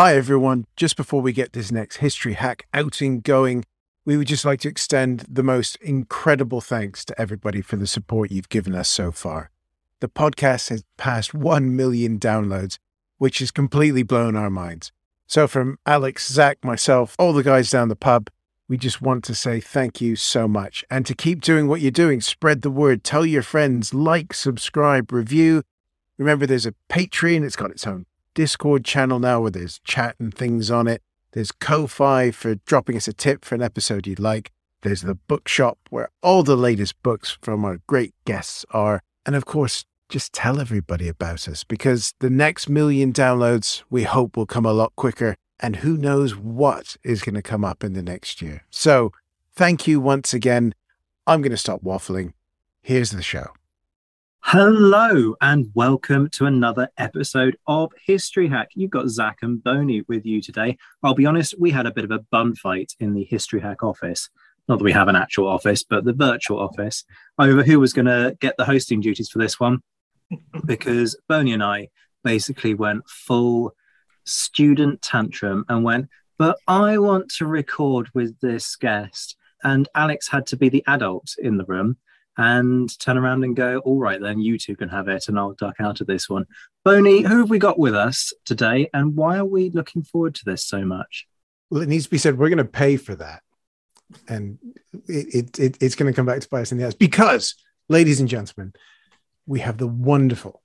Hi, everyone. Just before we get this next history hack outing going, we would just like to extend the most incredible thanks to everybody for the support you've given us so far. The podcast has passed 1 million downloads, which has completely blown our minds. So, from Alex, Zach, myself, all the guys down the pub, we just want to say thank you so much. And to keep doing what you're doing, spread the word, tell your friends, like, subscribe, review. Remember, there's a Patreon, it's got its own Discord channel now where there's chat and things on it. There's Ko-Fi for dropping us a tip for an episode you'd like. There's the bookshop where all the latest books from our great guests are. And of course, just tell everybody about us because the next million downloads we hope will come a lot quicker. And who knows what is going to come up in the next year. So thank you once again. I'm going to stop waffling. Here's the show. Hello and welcome to another episode of History Hack. You've got Zach and Boney with you today. I'll be honest, we had a bit of a bun fight in the History Hack office. Not that we have an actual office, but the virtual office over who was going to get the hosting duties for this one. Because Boney and I basically went full student tantrum and went, but I want to record with this guest. And Alex had to be the adult in the room and turn around and go, all right, then you two can have it, and I'll duck out of this one. Boney, who have we got with us today, and why are we looking forward to this so much? Well, it needs to be said, we're going to pay for that. And it, it, it it's going to come back to bite us in the ass because, ladies and gentlemen, we have the wonderful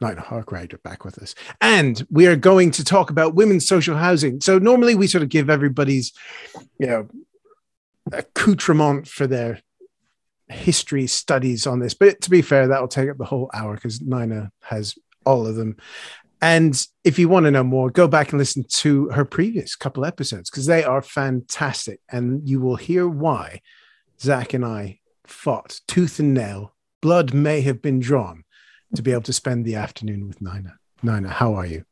Nina Harkrider back with us. And we are going to talk about women's social housing. So normally we sort of give everybody's, you know, accoutrement for their history studies on this. But to be fair, that'll take up the whole hour because Nina has all of them. And if you want to know more, go back and listen to her previous couple episodes because they are fantastic. And you will hear why Zach and I fought tooth and nail. Blood may have been drawn to be able to spend the afternoon with Nina. Nina, how are you?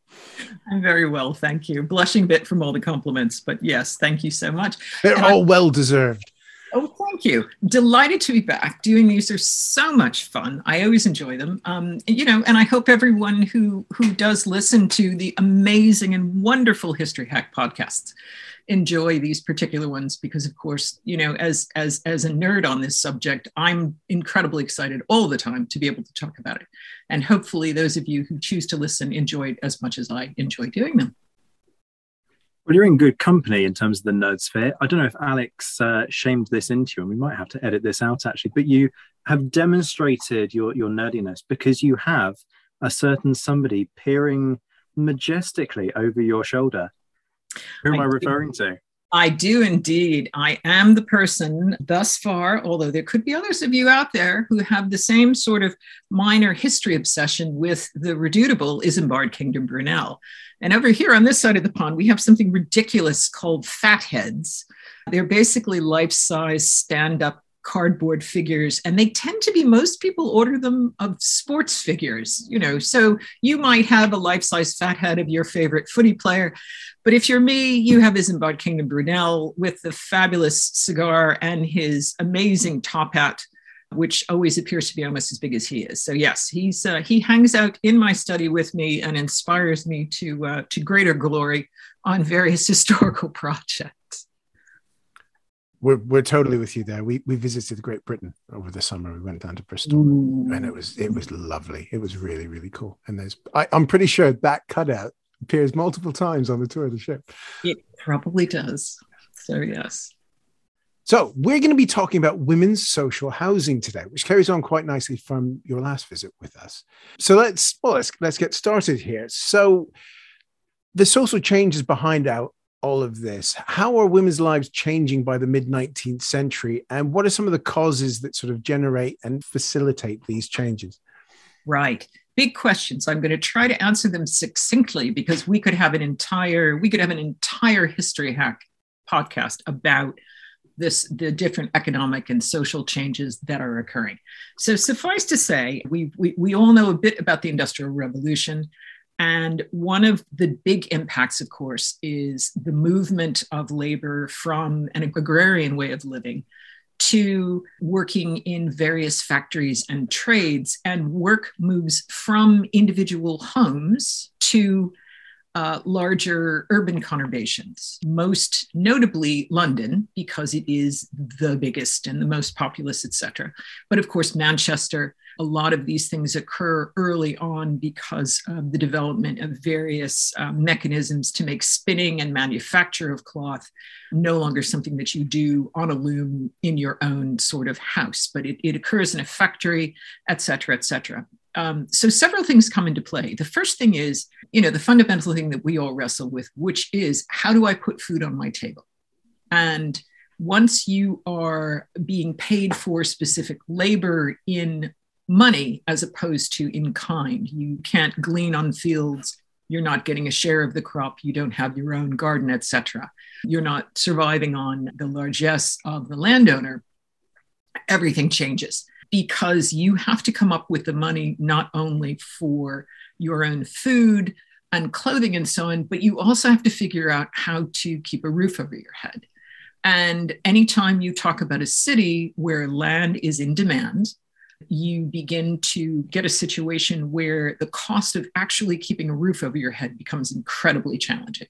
I'm very well, thank you. Blushing a bit from all the compliments, but yes, thank you so much. They're And all well deserved. Oh, thank you. Delighted to be back. Doing these are so much fun. I always enjoy them. Um, you know, and I hope everyone who who does listen to the amazing and wonderful History Hack podcasts enjoy these particular ones because of course you know as as as a nerd on this subject i'm incredibly excited all the time to be able to talk about it and hopefully those of you who choose to listen enjoy it as much as i enjoy doing them Well, you're in good company in terms of the nerd sphere. I don't know if Alex uh, shamed this into you, and we might have to edit this out actually, but you have demonstrated your, your nerdiness because you have a certain somebody peering majestically over your shoulder. Who am I, I do. referring to? I do indeed. I am the person thus far, although there could be others of you out there who have the same sort of minor history obsession with the redoubtable Isambard Kingdom Brunel. And over here on this side of the pond, we have something ridiculous called fatheads. They're basically life size stand up cardboard figures and they tend to be most people order them of sports figures you know so you might have a life-size fat head of your favorite footy player but if you're me, you have Isambard Kingdom Brunel with the fabulous cigar and his amazing top hat, which always appears to be almost as big as he is. So yes, he's uh, he hangs out in my study with me and inspires me to uh, to greater glory on various historical projects. We're we're totally with you there. We we visited Great Britain over the summer. We went down to Bristol, Ooh. and it was it was lovely. It was really really cool. And there's I, I'm pretty sure that cutout appears multiple times on the tour of the ship. It probably does. So yes. So we're going to be talking about women's social housing today, which carries on quite nicely from your last visit with us. So let's well let's let's get started here. So the social changes behind out all of this. How are women's lives changing by the mid 19th century? And what are some of the causes that sort of generate and facilitate these changes? Right. Big questions. I'm going to try to answer them succinctly because we could have an entire we could have an entire history hack podcast about this the different economic and social changes that are occurring. So suffice to say, we, we, we all know a bit about the Industrial Revolution. And one of the big impacts, of course, is the movement of labor from an agrarian way of living to working in various factories and trades. And work moves from individual homes to uh, larger urban conurbations, most notably London, because it is the biggest and the most populous, etc. But of course, Manchester. A lot of these things occur early on because of the development of various uh, mechanisms to make spinning and manufacture of cloth no longer something that you do on a loom in your own sort of house, but it, it occurs in a factory, et cetera, et cetera um, so several things come into play. The first thing is, you know, the fundamental thing that we all wrestle with, which is how do I put food on my table? And once you are being paid for specific labor in money as opposed to in kind, you can't glean on fields. You're not getting a share of the crop. You don't have your own garden, etc. You're not surviving on the largesse of the landowner. Everything changes because you have to come up with the money not only for your own food and clothing and so on, but you also have to figure out how to keep a roof over your head. And anytime you talk about a city where land is in demand, you begin to get a situation where the cost of actually keeping a roof over your head becomes incredibly challenging.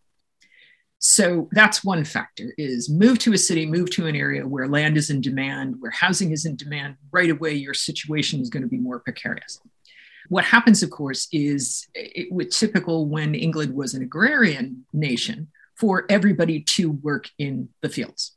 So that's one factor is move to a city, move to an area where land is in demand, where housing is in demand, right away your situation is going to be more precarious. What happens, of course, is it was typical when England was an agrarian nation for everybody to work in the fields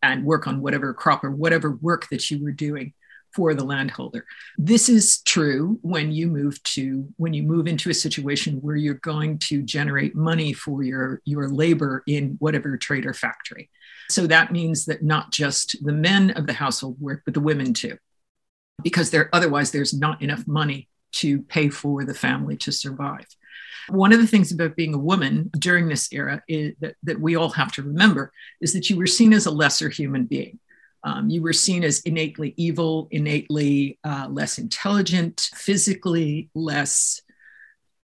and work on whatever crop or whatever work that you were doing for the landholder. This is true when you move to when you move into a situation where you're going to generate money for your your labor in whatever trade or factory. So that means that not just the men of the household work, but the women too, because there otherwise there's not enough money to pay for the family to survive. One of the things about being a woman during this era that, that we all have to remember is that you were seen as a lesser human being. Um, you were seen as innately evil, innately uh, less intelligent, physically less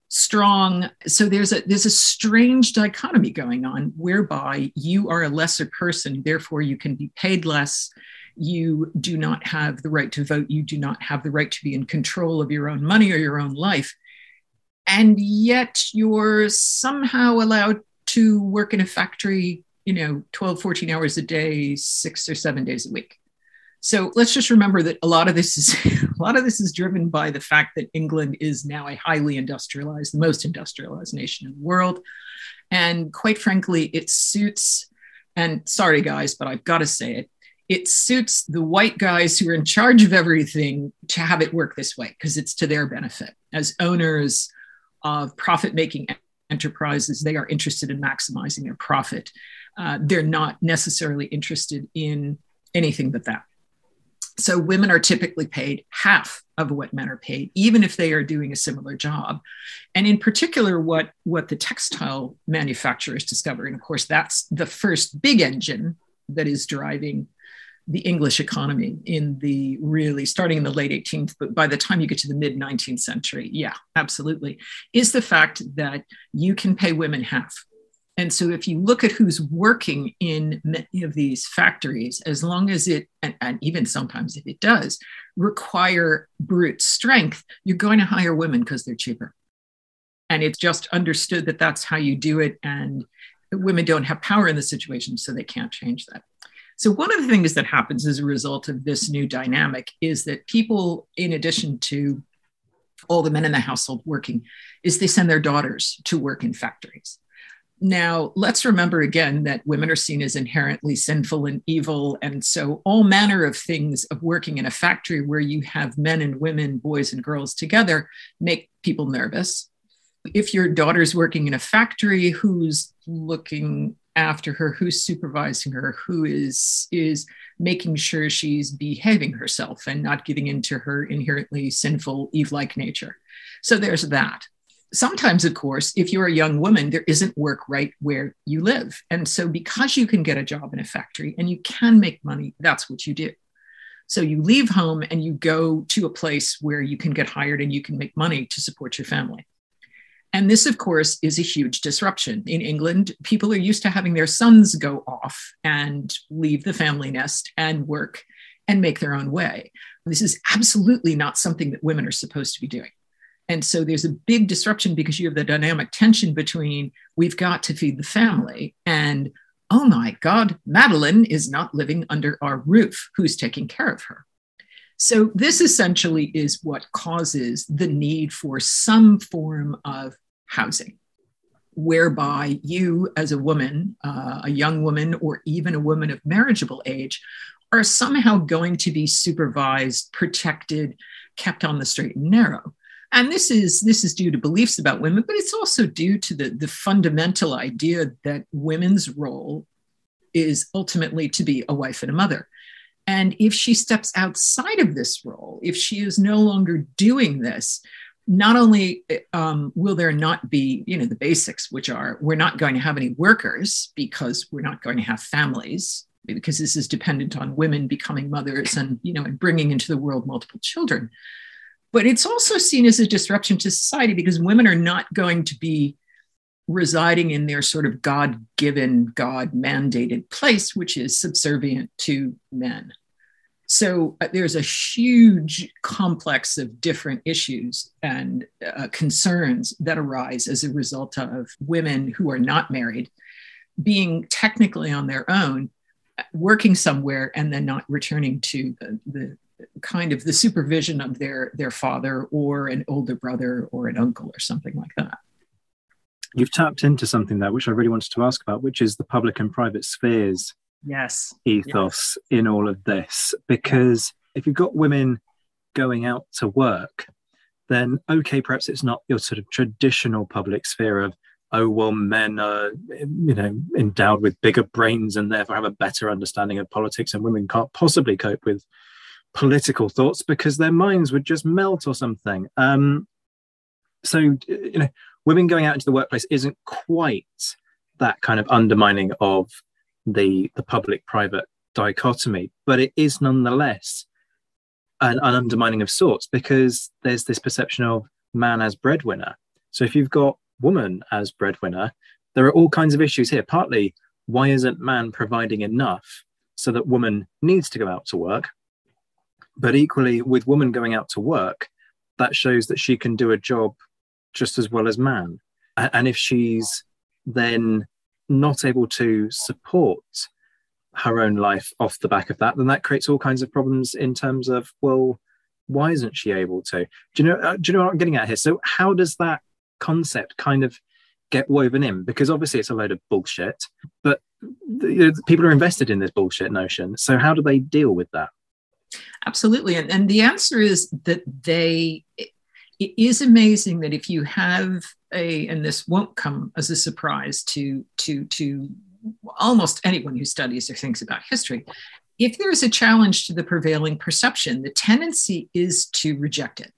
strong. So there's a there's a strange dichotomy going on whereby you are a lesser person, therefore you can be paid less. You do not have the right to vote. You do not have the right to be in control of your own money or your own life. And yet you're somehow allowed to work in a factory you know 12 14 hours a day six or seven days a week. So let's just remember that a lot of this is a lot of this is driven by the fact that england is now a highly industrialized the most industrialized nation in the world. And quite frankly it suits and sorry guys but i've got to say it it suits the white guys who are in charge of everything to have it work this way because it's to their benefit. As owners of profit making enterprises they are interested in maximizing their profit uh, they're not necessarily interested in anything but that. So women are typically paid half of what men are paid, even if they are doing a similar job. And in particular, what, what the textile manufacturers discover, and of course, that's the first big engine that is driving the English economy in the really starting in the late 18th, but by the time you get to the mid 19th century, yeah, absolutely, is the fact that you can pay women half and so, if you look at who's working in many of these factories, as long as it, and, and, even sometimes if it does, require brute strength, you're going to hire women because they're cheaper. And it's just understood that that's how you do it. And women don't have power in the situation, so they can't change that. So, one of the things that happens as a result of this new dynamic is that people, in addition to all the men in the household working, is they send their daughters to work in factories. Now, let's remember again that women are seen as inherently sinful and evil. And so, all manner of things of working in a factory where you have men and women, boys and girls together, make people nervous. If your daughter's working in a factory, who's looking after her, who's supervising her, who is, is making sure she's behaving herself and not giving into her inherently sinful, Eve like nature? So, there's that sometimes, of course, if you're a young woman, there isn't work right where you live. And so, because you can get a job in a factory and you can make money, that's what you do. So, you leave home and you go to a place where you can get hired and you can make money to support your family. And this, of course, is a huge disruption. In England, people are used to having their sons go off and leave the family nest and work and make their own way. This is absolutely not something that women are supposed to be doing. And so there's a big disruption because you have the dynamic tension between we've got to feed the family and, oh my God, Madeline is not living under our roof. Who's taking care of her? So, this essentially is what causes the need for some form of housing, whereby you, as a woman, uh, a young woman, or even a woman of marriageable age, are somehow going to be supervised, protected, kept on the straight and narrow and this is this is due to beliefs about women but it's also due to the, the fundamental idea that women's role is ultimately to be a wife and a mother. And if she steps outside of this role if she is no longer doing this not only um, will there not be you know the basics which are we're not going to have any workers because we're not going to have families because this is dependent on women becoming mothers and you know and bringing into the world multiple children but it's also seen as a disruption to society because women are not going to be residing in their sort of God given, God mandated place, which is subservient to men. So uh, there's a huge complex of different issues and uh, concerns that arise as a result of women who are not married being technically on their own, working somewhere, and then not returning to the, the kind of the supervision of their their father or an older brother or an uncle or something like that. You've tapped into something there which i really wanted to ask about which is the public and private spheres yes. ethos yes. in all of this. Because if you've got women going out to work then okay perhaps it's not your sort of traditional public sphere of oh well men are you know endowed with bigger brains and therefore have a better understanding of politics and women can't possibly cope with political thoughts because their minds would just melt or something. Um, so, you know, women going out into the workplace isn't quite that kind of undermining of the the public private dichotomy, but it is nonetheless an, an undermining of sorts because there's this perception of man as breadwinner. So if you've got woman as breadwinner, there are all kinds of issues here. Partly, why isn't man providing enough so that woman needs to go out to work? But equally, with woman going out to work, that shows that she can do a job just as well as man. And if she's then not able to support her own life off the back of that, then that creates all kinds of problems in terms of, well, why isn't she able to? Do you know? Uh, do you know what I'm getting at here? So, how does that concept kind of get woven in? Because obviously, it's a load of bullshit, but you know, people are invested in this bullshit notion. So, how do they deal with that? Absolutely. And, and the answer is that they, it is amazing that if you have a, and this won't come as a surprise to, to, to almost anyone who studies or thinks about history, if there is a challenge to the prevailing perception, the tendency is to reject it.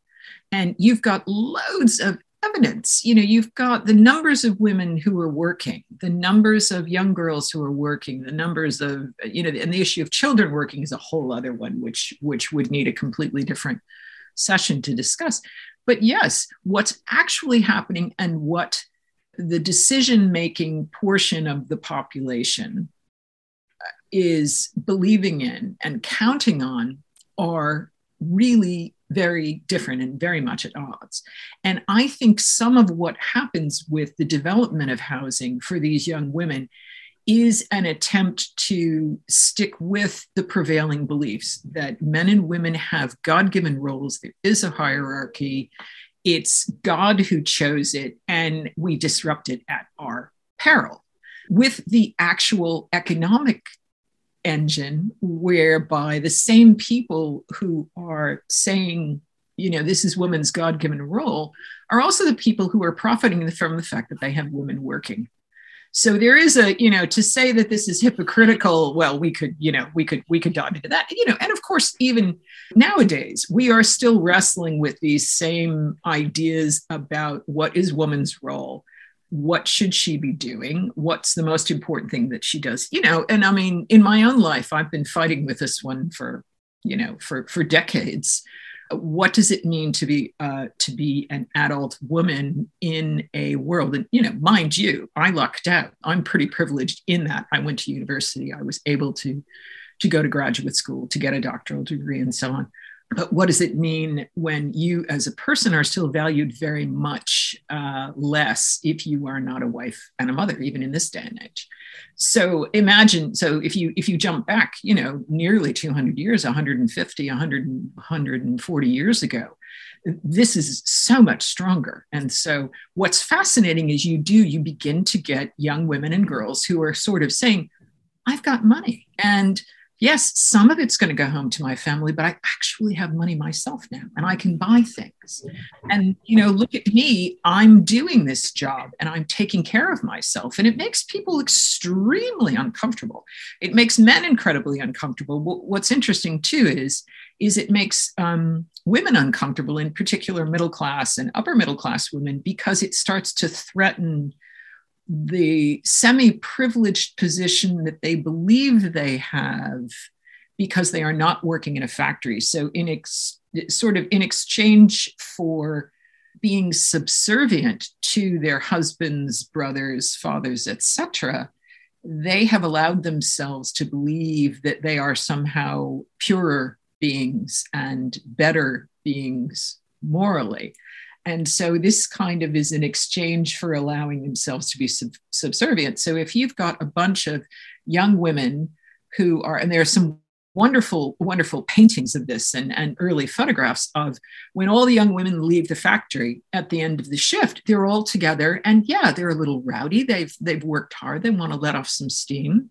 And you've got loads of evidence. You know, you've got the numbers of women who are working, the numbers of young girls who are working, the numbers of, you know, and the issue of children working is a whole other one, which which would need a completely different session to discuss. But yes, what's actually happening and what the decision making portion of the population uh, is believing in and counting on are really very different and very much at odds. And I think some of what happens with the development of housing for these young women is an attempt to stick with the prevailing beliefs that men and women have God given roles. There is a hierarchy. It's God who chose it, and we disrupt it at our peril. With the actual economic engine, whereby the same people who are saying, you know, this is women's God given role, are also the people who are profiting from the fact that they have women working. So there is a you know to say that this is hypocritical well we could you know we could we could dive into that. You know and of course even nowadays we are still wrestling with these same ideas about what is woman's role what should she be doing? What's the most important thing that she does? You know and i mean in my own life i've been fighting with this one for you know for for decades. What does it mean to be uh, to be an adult woman in a world? And you know mind you i lucked out. I'm pretty privileged in that. I went to university. I was able to to go to graduate school to get a doctoral degree and so on but what does it mean when you as a person are still valued very much uh, less if you are not a wife and a mother even in this day and age? So imagine so if you if you jump back you know nearly 200 years 150 100 140 years ago this is so much stronger. And so what's fascinating is you do you begin to get young women and girls who are sort of saying i've got money. And yes, some of it's going to go home to my family, but I actually have money myself now and I can buy things. And, you know, look at me, I'm doing this job and I'm taking care of myself. And it makes people extremely uncomfortable. It makes men incredibly uncomfortable. What's interesting too is, is it makes um, women uncomfortable, in particular middle class and upper middle class women, because it starts to threaten the semi privileged position that they believe they have because they are not working in a factory. So, in ex- sort of in exchange for being subservient to their husbands, brothers, fathers, etc., they have allowed themselves to believe that they are somehow purer beings and better beings morally. And so this kind of is an exchange for allowing themselves to be sub- subservient. So if you've got a bunch of young women who are, and there are some wonderful, wonderful paintings of this and, and early photographs of when all the young women leave the factory at the end of the shift, they're all together. And yeah, they're a little rowdy. They've they've worked hard. They want to let off some steam.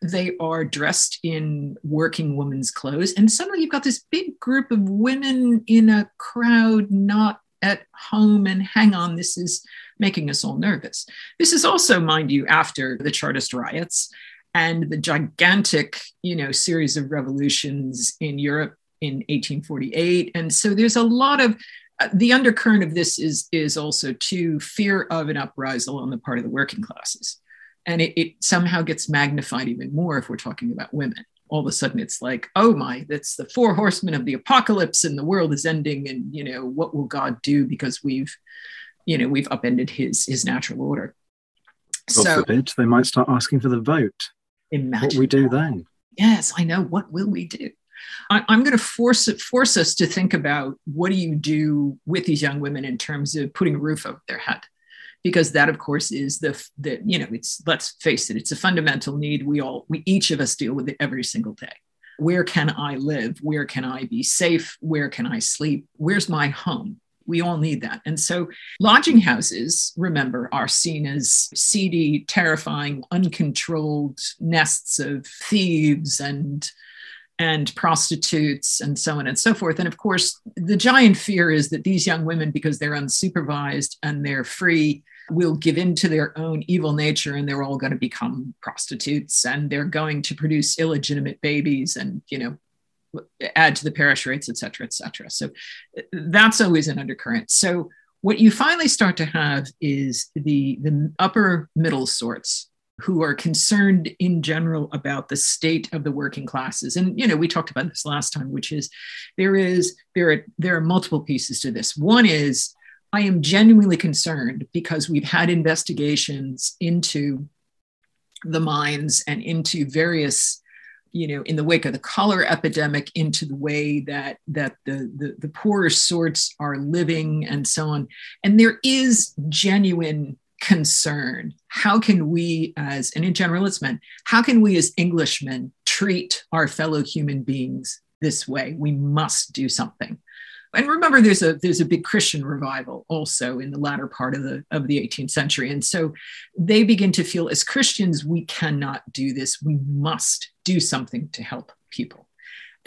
They are dressed in working women's clothes. And suddenly you've got this big group of women in a crowd not at home and hang on, this is making us all nervous. This is also, mind you, after the Chartist riots and the gigantic, you know, series of revolutions in Europe in 1848. And so there's a lot of uh, the undercurrent of this is is also to fear of an uprisal on the part of the working classes. And it, it somehow gets magnified even more if we're talking about women all of a sudden it's like oh my that's the four horsemen of the apocalypse and the world is ending and you know what will god do because we've you know we've upended his his natural order. God so forbid, they might start asking for the vote. Imagine what we do then? Yes i know. What will we do? I, am going to force it, force us to think about what do you do with these young women in terms of putting a roof over their head because that of course is the the you know it's let's face it it's a fundamental need. We all we each of us deal with it every single day. Where can i live? Where can i be safe? Where can i sleep? Where's my home? We all need that. And so, lodging houses, remember, are seen as seedy, terrifying, uncontrolled nests of thieves and and prostitutes and so on and so forth. And of course, the giant fear is that these young women, because they're unsupervised and they're free, will give in to their own evil nature and they're all going to become prostitutes and they're going to produce illegitimate babies and, you know, add to the parish rates, et cetera, et cetera. So that's always an undercurrent. So what you finally start to have is the, the upper middle sorts who are concerned in general about the state of the working classes. And you know we talked about this last time which is there is there are there are multiple pieces to this. One is i am genuinely concerned because we've had investigations into the mines and into various you know in the wake of the cholera epidemic into the way that that the, the the poorer sorts are living and so on. And there is genuine concern. How can we, as, and in general, it's men, how can we as Englishmen treat our fellow human beings this way? We must do something. And remember, there's a there's a big Christian revival also in the latter part of the of the 18th century, and so they begin to feel as Christians we cannot do this. We must do something to help people.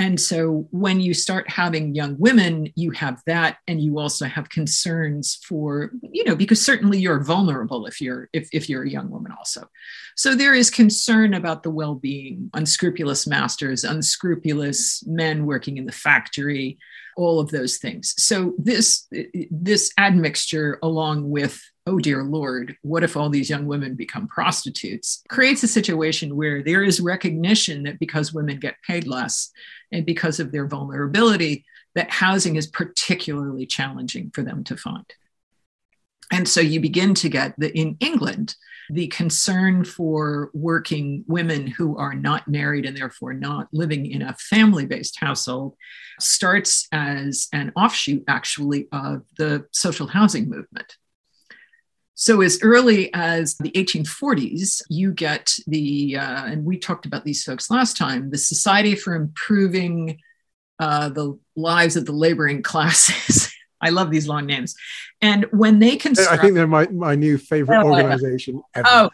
And so when you start having young women, you have that, and you also have concerns for, you know, because certainly you're vulnerable if you're if, if you're a young woman also. So there is concern about the well-being, unscrupulous masters, unscrupulous men working in the factory, all of those things. So this this admixture along with oh dear lord what if all these young women become prostitutes creates a situation where there is recognition that because women get paid less and because of their vulnerability, that housing is particularly challenging for them to find. And so you begin to get the in England, the concern for working women who are not married and therefore not living in a family based household starts as an offshoot, actually, of the social housing movement. So, as early as the 1840s, you get the, uh, and we talked about these folks last time, the Society for Improving uh, the Lives of the Laboring Classes. I love these long names. And when they construct, I think they're my, my new favorite oh, organization ever. Oh,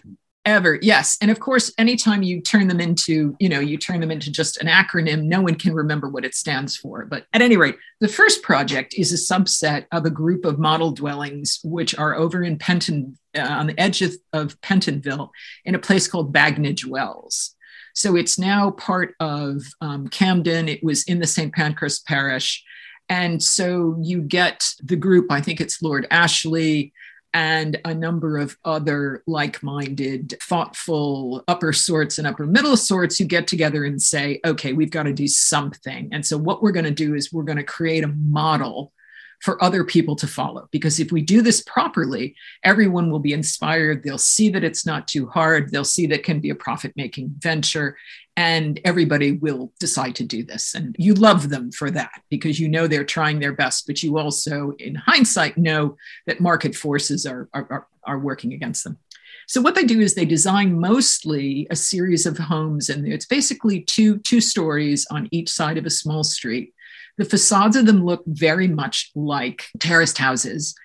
ever yes. And of course anytime you turn them into you know you turn them into just an acronym no one can remember what it stands for. But at any rate the first project is a subset of a group of model dwellings which are over in penton uh, on the edge of, of pentonville in a place called bagnigge wells. So it's now part of um, camden. It was in the st pancras parish. And so you get the group i think it's lord ashley and a number of other like minded, thoughtful upper sorts and upper middle sorts who get together and say, okay, we've got to do something. And so, what we're going to do is we're going to create a model for other people to follow. Because if we do this properly, everyone will be inspired. They'll see that it's not too hard. They'll see that it can be a profit making venture and everybody will decide to do this. And you love them for that because you know they're trying their best, but you also, in hindsight, know that market forces are, are, are working against them. So what they do is they design mostly a series of homes, and it's basically two two stories on each side of a small street. The facades of them look very much like terraced houses.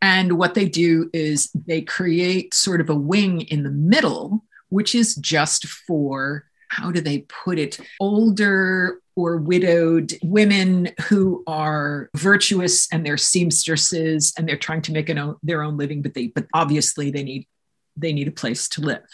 And what they do is they create sort of a wing in the middle, which is just for how do they put it, older or widowed women who are virtuous and they're seamstresses and they're trying to make their own living, but they but obviously they need they need a place to live.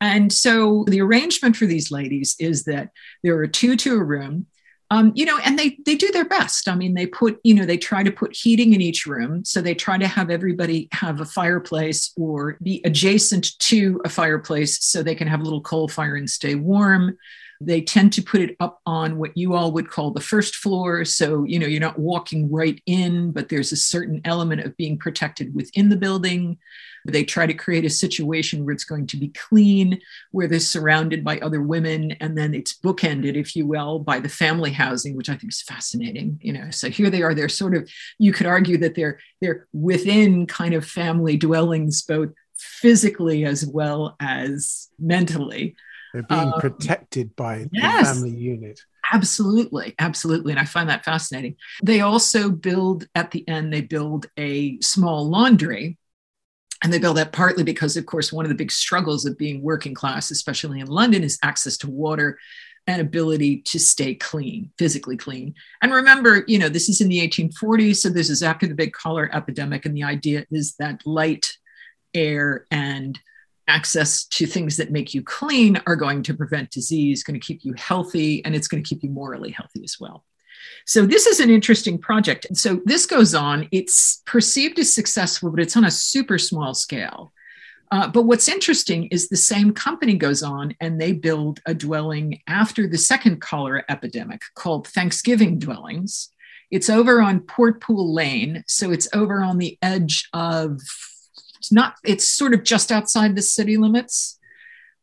And so the arrangement for these ladies is that there are two to a room um, you know, and they they do their best. I mean, they put, you know, they try to put heating in each room. So they try to have everybody have a fireplace or be adjacent to a fireplace so they can have a little coal fire and stay warm. They tend to put it up on what you all would call the first floor. So, you know, you're not walking right in, but there's a certain element of being protected within the building. They try to create a situation where it's going to be clean, where they're surrounded by other women, and then it's bookended, if you will, by the family housing, which I think is fascinating. You know, so here they are. They're sort of you could argue that they're they're within kind of family dwellings, both physically as well as mentally. They're being um, protected by yes. the family unit. Absolutely, absolutely. And I find that fascinating. They also build at the end, they build a small laundry and they build that partly because, of course, one of the big struggles of being working class, especially in London, is access to water and ability to stay clean, physically clean. And remember, you know, this is in the 1840s, so this is after the big cholera epidemic, and the idea is that light, air, and access to things that make you clean are going to prevent disease, going to keep you healthy, and it's going to keep you morally healthy as well. So this is an interesting project. So this goes on. It's perceived as successful, but it's on a super small scale. Uh, but what's interesting is the same company goes on and they build a dwelling after the second cholera epidemic called Thanksgiving Dwellings. It's over on Portpool Lane. So it's over on the edge of, it's not, it's sort of just outside the city limits.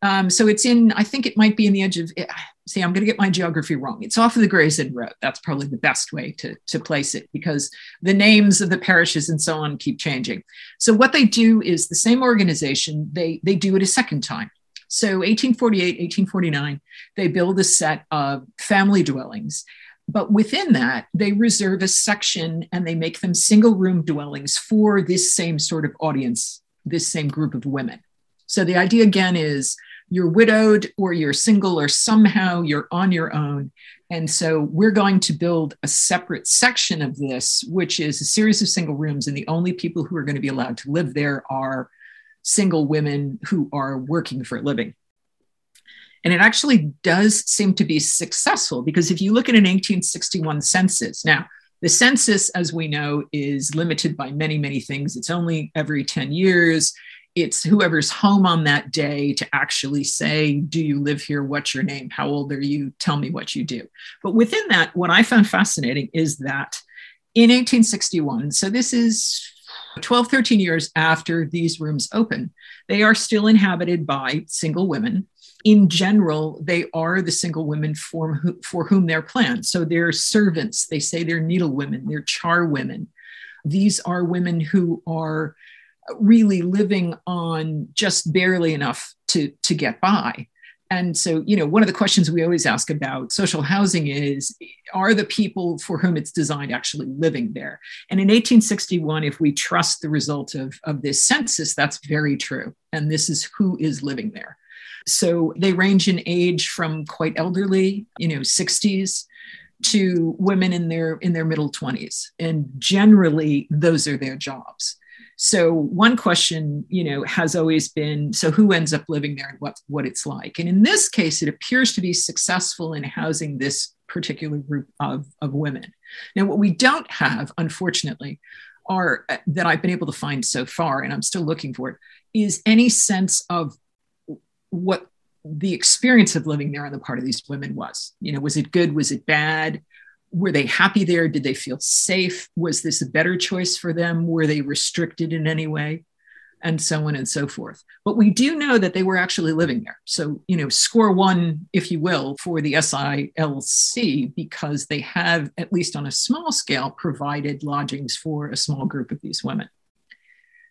Um, so it's in, I think it might be in the edge of, eh, see, I'm going to get my geography wrong. It's off of the Gray's Inn Road. That's probably the best way to, to place it because the names of the parishes and so on keep changing. So what they do is the same organization, they, they do it a second time. So 1848, 1849, they build a set of family dwellings. But within that, they reserve a section and they make them single room dwellings for this same sort of audience, this same group of women. So the idea again is you're widowed or you're single or somehow you're on your own. And so we're going to build a separate section of this, which is a series of single rooms. And the only people who are going to be allowed to live there are single women who are working for a living. And it actually does seem to be successful because if you look at an 1861 census, now the census, as we know, is limited by many, many things. It's only every 10 years it's whoever's home on that day to actually say, Do you live here? What's your name? How old are you? Tell me what you do. But within that, what I found fascinating is that in 1861, so this is 12, 13 years after these rooms open, they are still inhabited by single women. In general, they are the single women for, for whom they're planned. So they're servants, they say they're needle women, they're char women. These are women who are really living on just barely enough to, to get by. And so, you know, one of the questions we always ask about social housing is are the people for whom it's designed actually living there? And in 1861, if we trust the result of, of this census, that's very true. And this is who is living there. So they range in age from quite elderly, you know, 60s to women in their in their middle 20s and generally those are their jobs so one question, you know, has always been, so who ends up living there and what, what it's like? And in this case, it appears to be successful in housing this particular group of, of women. Now, what we don't have, unfortunately, are uh, that I've been able to find so far, and I'm still looking for it, is any sense of what the experience of living there on the part of these women was. You know, was it good? Was it bad? Were they happy there? Did they feel safe? Was this a better choice for them? Were they restricted in any way? And so on and so forth. But we do know that they were actually living there. So, you know, score one, if you will, for the SILC because they have, at least on a small scale, provided lodgings for a small group of these women.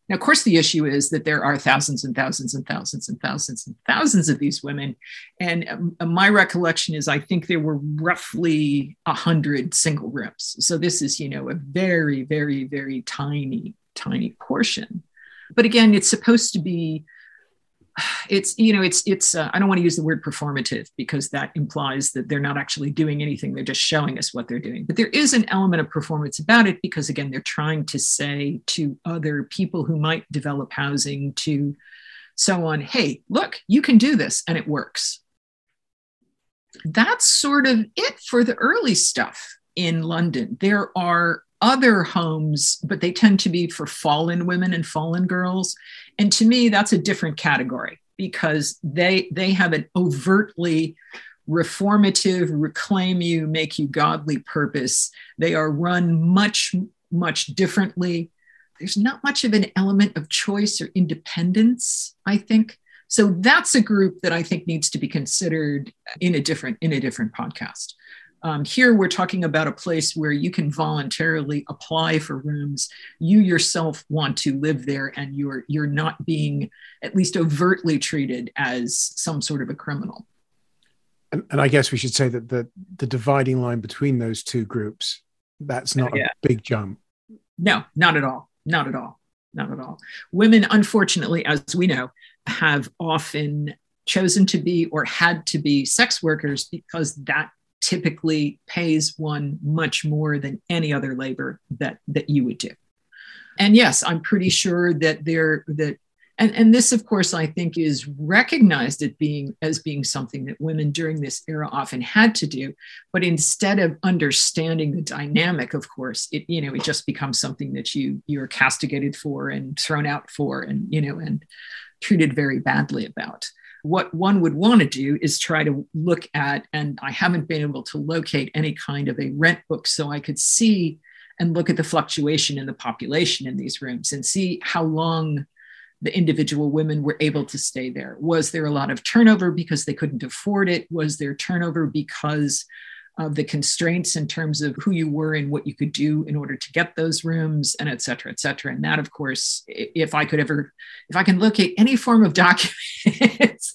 Now, of course, the issue is that there are thousands and thousands and thousands and thousands and thousands of these women. And um, my recollection is I think there were roughly 100 single rooms. So this is, you know, a very, very, very tiny, tiny portion. But again, it's supposed to be it's you know it's it's uh, i don't want to use the word performative because that implies that they're not actually doing anything they're just showing us what they're doing. But there is an element of performance about it because again they're trying to say to other people who might develop housing to so on hey look you can do this and it works. That's sort of it for the early stuff in london. There are other homes, but they tend to be for fallen women and fallen girls. And to me, that's a different category because they they have an overtly reformative, reclaim you, make you godly purpose. They are run much, much differently. There's not much of an element of choice or independence, I think. So that's a group that I think needs to be considered in a different in a different podcast. Um, here, we're talking about a place where you can voluntarily apply for rooms. You yourself want to live there, and you're you're not being at least overtly treated as some sort of a criminal. And, and I guess we should say that the the dividing line between those two groups that's not yeah. a big jump. No, not at all. Not at all. Not at all. Women, unfortunately, as we know, have often chosen to be or had to be sex workers because that typically pays one much more than any other labor that that you would do. And yes i'm pretty sure that there that and, and this of course i think is recognized as being as being something that women during this era often had to do. But instead of understanding the dynamic of course it you know it just becomes something that you you're castigated for and thrown out for and you know and treated very badly about what one would want to do is try to look at, and I haven't been able to locate any kind of a rent book so I could see and look at the fluctuation in the population in these rooms and see how long the individual women were able to stay there? Was there a lot of turnover because they couldn't afford it? Was there turnover because of the constraints in terms of who you were and what you could do in order to get those rooms and et cetera, et cetera. And that, of course, if I could ever, if I can locate any form of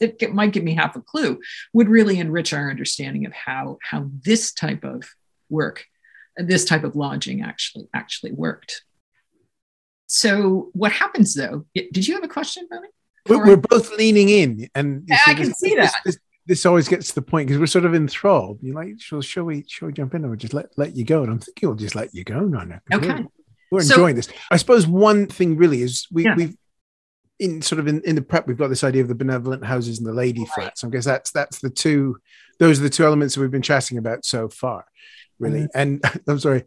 documents that might give me half a clue, would really enrich our understanding of how, how this type of work, uh, this type of lodging actually, actually worked. So what happens though? Did you have a question, Boney? We're, we're both leaning in, and I can see that. This, this always gets to the point because we're sort of enthralled. You're like, shall, shall we, shall we jump in or just let, let you go? And I'm thinking we'll just let you go, Nana. Okay. We're, we're so, enjoying this. I suppose one thing really is we, Yeah. we've in sort of in, in the prep, we've got this idea of the benevolent houses and the lady flats. I guess that's that's the two, those are the two elements that we've been chatting about so far, really. Mm-hmm. And I'm sorry,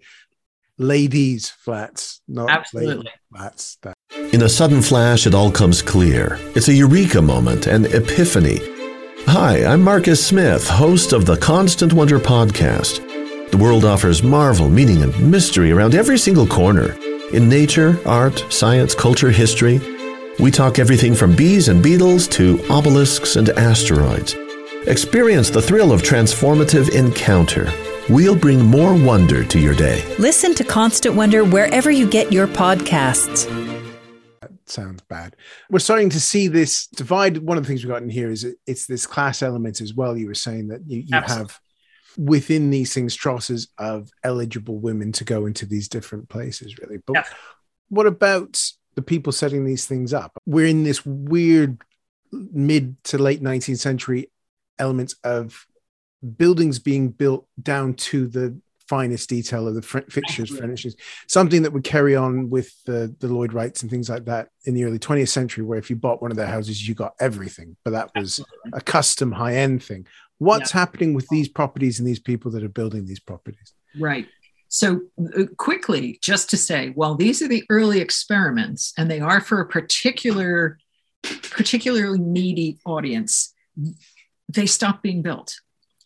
ladies flats, not Absolutely. lady flats. That In a sudden flash, it all comes clear. It's a eureka moment, an epiphany. Hi, I'm Marcus Smith, host of the Constant Wonder podcast. The world offers marvel, meaning, and mystery around every single corner. In nature, art, science, culture, history, we talk everything from bees and beetles to obelisks and asteroids. Experience the thrill of transformative encounter. We'll bring more wonder to your day. Listen to Constant Wonder wherever you get your podcasts. That sounds bad. We're starting to see this divide. One of the things we've got in here is it's this class element as well. You were saying that you, you have within these things trosses of eligible women to go into these different places, really. But Yes. what about the people setting these things up? We're in this weird mid to late 19th century elements of buildings being built down to the finest detail of the fr- fixtures, furnishings, something that would carry on with the, the Lloyd Wrights and things like that in the early 20th century, where if you bought one of their houses, you got everything, but that was Absolutely. a custom high end thing. What's happening with these properties and these people that are building these properties? Right. So, uh, quickly, just to say, while these are the early experiments and they are for a particular, particularly needy audience, they stop being built.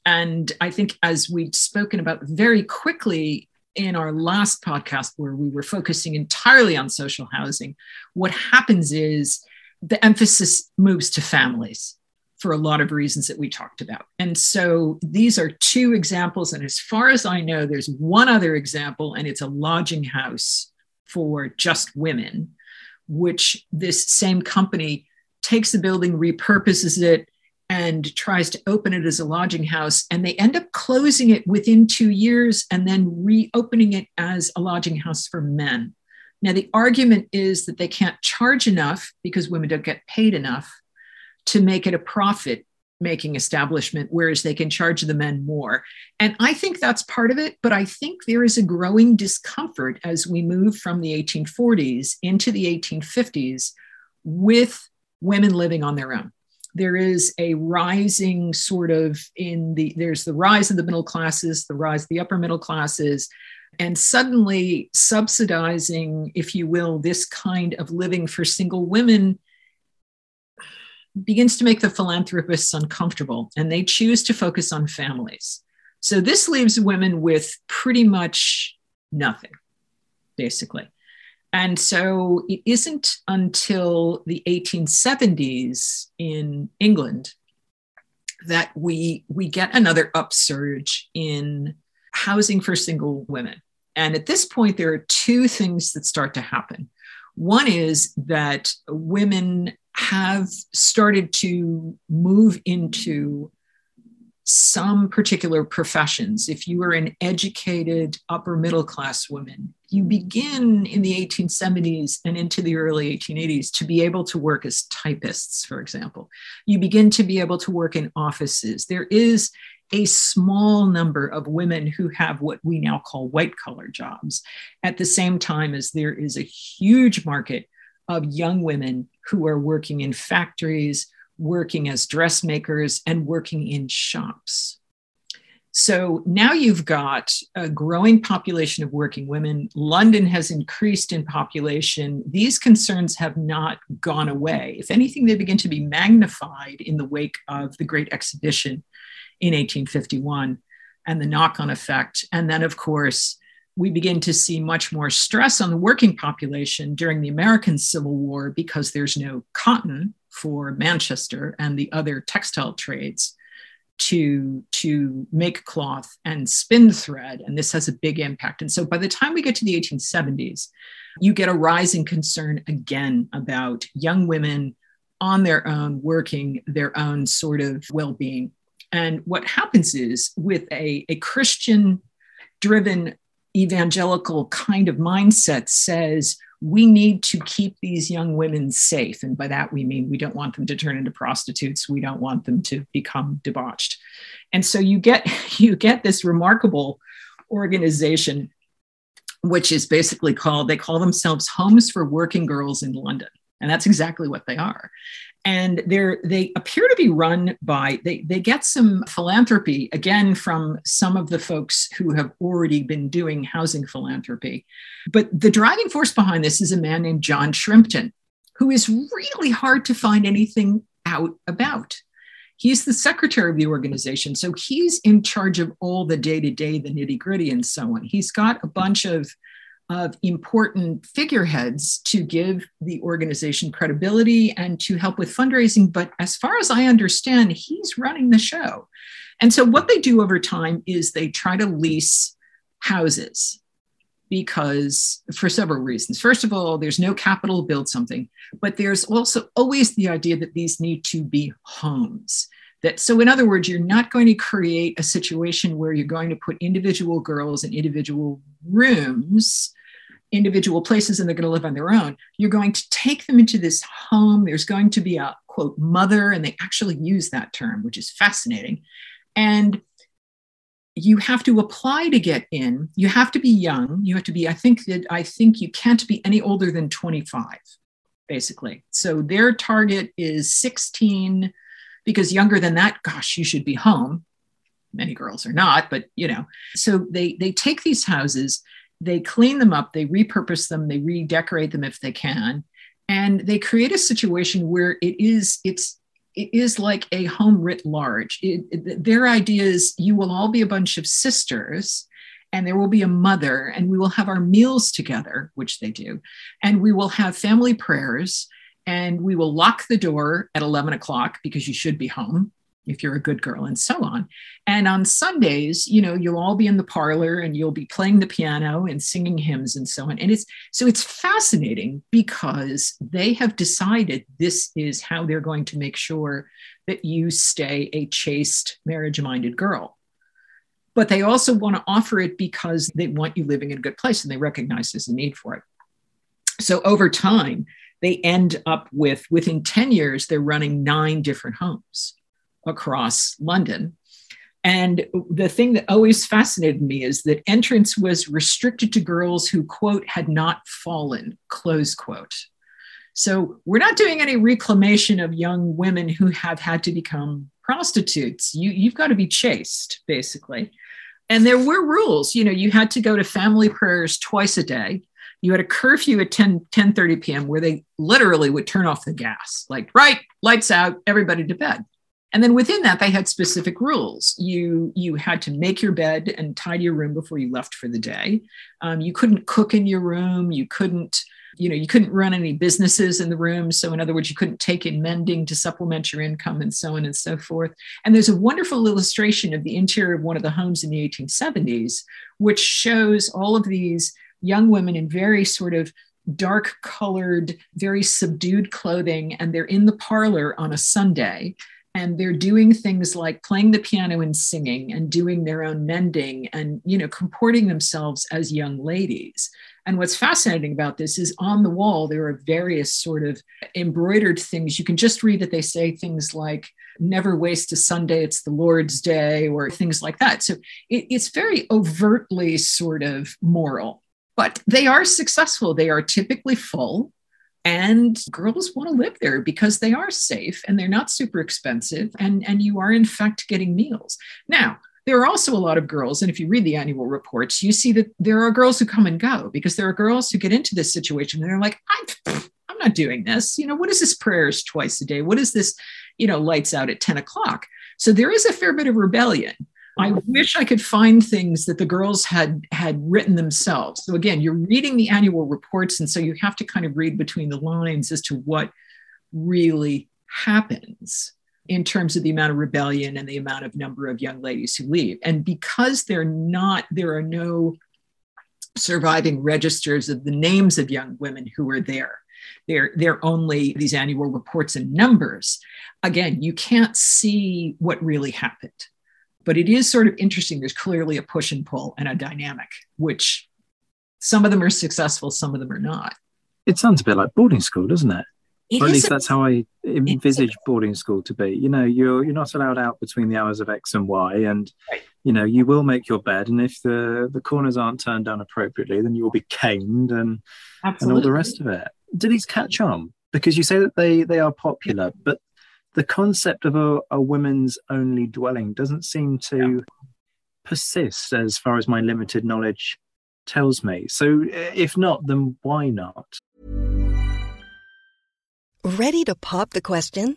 And I think, as we'd spoken about very quickly in our last podcast, where we were focusing entirely on social housing, what happens is the emphasis moves to families for a lot of reasons that we talked about. And so these are two examples. And as far as I know, there's one other example, and it's a lodging house for just women, which this same company takes the building, repurposes it, and tries to open it as a lodging house. And they end up closing it within two years and then reopening it as a lodging house for men. Now, the argument is that they can't charge enough because women don't get paid enough to make it a profit making establishment, whereas they can charge the men more. And I think that's part of it, but I think there is a growing discomfort as we move from the 1840s into the 1850s with women living on their own. There is a rising sort of in the, there's the rise of the middle classes, the rise of the upper middle classes, and suddenly subsidizing, if you will, this kind of living for single women begins to make the philanthropists uncomfortable and they choose to focus on families. So this leaves women with pretty much nothing, basically. And so it isn't until the 1870s in England that we, we get another upsurge in housing for single women. And at this point, there are two things that start to happen. One is that women have started to move into some particular professions. If you are an educated upper middle class woman, you begin in the 1870s and into the early 1880s to be able to work as typists, for example. You begin to be able to work in offices. There is a small number of women who have what we now call white collar jobs, at the same time as there is a huge market of young women who are working in factories, working as dressmakers, and working in shops. So now you've got a growing population of working women. London has increased in population. These concerns have not gone away. If anything, they begin to be magnified in the wake of the Great Exhibition in 1851 and the knock on effect. And then, of course, we begin to see much more stress on the working population during the American Civil War because there's no cotton for Manchester and the other textile trades to to make cloth and spin thread and this has a big impact. And so by the time we get to the 1870s you get a rising concern again about young women on their own working their own sort of well-being. And what happens is with a, a christian driven evangelical kind of mindset says we need to keep these young women safe. And by that, we mean we don't want them to turn into prostitutes. We don't want them to become debauched. And so you get, you get this remarkable organization, which is basically called, they call themselves Homes for Working Girls in London. And that's exactly what they are and they're they appear to be run by they they get some philanthropy again from some of the folks who have already been doing housing philanthropy. But the driving force behind this is a man named john shrimpton who is really hard to find anything out about. He's the secretary of the organization so he's in charge of all the day-to-day the nitty-gritty and so on. He's got a bunch of of important figureheads to give the organization credibility and to help with fundraising. But as far as I understand, he's running the show. And so, what they do over time is they try to lease houses because for several reasons. First of all, there's no capital to build something, but there's also always the idea that these need to be homes. That so, in other words, you're not going to create a situation where you're going to put individual girls in individual rooms individual places and they're going to live on their own. You're going to take them into this home. There's going to be a quote mother, and they actually use that term, which is fascinating. And you have to apply to get in. You have to be young. You have to be, I think that I think you can't be any older than 25, basically. So their target is 16, because younger than that, gosh, you should be home. Many girls are not, but you know. So they they take these houses they clean them up, they repurpose them, they redecorate them if they can, and they create a situation where it is it's it is like a home writ large. It, it, their idea is you will all be a bunch of sisters and there will be a mother and we will have our meals together which they do. And we will have family prayers and we will lock the door at 11 o'clock because you should be home if you're a good girl and so on. And on sundays you know you'll all be in the parlor and you'll be playing the piano and singing hymns and so on. And it's so it's fascinating because they have decided this is how they're going to make sure that you stay a chaste marriage minded girl. But they also want to offer it because they want you living in a good place and they recognize there's a need for it. So over time they end up with within 10 years they're running nine different homes across London. And the thing that always fascinated me is that entrance was restricted to girls who, quote, had not fallen, close quote. So we're not doing any reclamation of young women who have had to become prostitutes. You, you've got to be chaste, basically. And there were rules. You know, you had to go to family prayers twice a day. You had a curfew at 10, 10 30 p.m. where they literally would turn off the gas, like, right, lights out, everybody to bed. And then within that, they had specific rules. You you had to make your bed and tidy your room before you left for the day. Um, you couldn't cook in your room. You couldn't you know you couldn't run any businesses in the room. So in other words, you couldn't take in mending to supplement your income and so on and so forth. And there's a wonderful illustration of the interior of one of the homes in the 1870s, which shows all of these young women in very sort of dark colored, very subdued clothing, and they're in the parlor on a Sunday and they're doing things like playing the piano and singing and doing their own mending and you know comporting themselves as young ladies. And what's fascinating about this is on the wall there are various sort of embroidered things. You can just read that they say things like never waste a sunday it's the lord's day or things like that. So it, it's very overtly sort of moral. But they are successful. They are typically full and girls want to live there because they are safe and they're not super expensive and and you are in fact getting meals. Now there are also a lot of girls and if you read the annual reports you see that there are girls who come and go because there are girls who get into this situation and they're like i'm i'm not doing this. You know what is this prayers twice a day? What is this you know lights out at 10 o'clock? So there is a fair bit of rebellion I mm-hmm. wish I could find things that the girls had had written themselves. So again, you're reading the annual reports, and so you have to kind of read between the lines as to what really happens in terms of the amount of rebellion and the amount of number of young ladies who leave. And because they're not, there are no surviving registers of the names of young women who were there. They're, they're only these annual reports and numbers. Again, you can't see what really happened. But it is sort of interesting. There's clearly a push and pull and a dynamic, which some of them are successful, some of them are not. It sounds a bit like boarding school, doesn't it? It or at least a, that's how I envisage boarding school to be. You know, you're you're not allowed out between the hours of X and Y, and right. you know you will make your bed, and if the the corners aren't turned down appropriately, then you will be caned and Absolutely. and all the rest of it. Do these catch on? Because you say that they they are popular, but the concept of a, a women's only dwelling doesn't seem to yeah. persist, as far as my limited knowledge tells me. So, eh, if not, then why not? Ready to pop the question?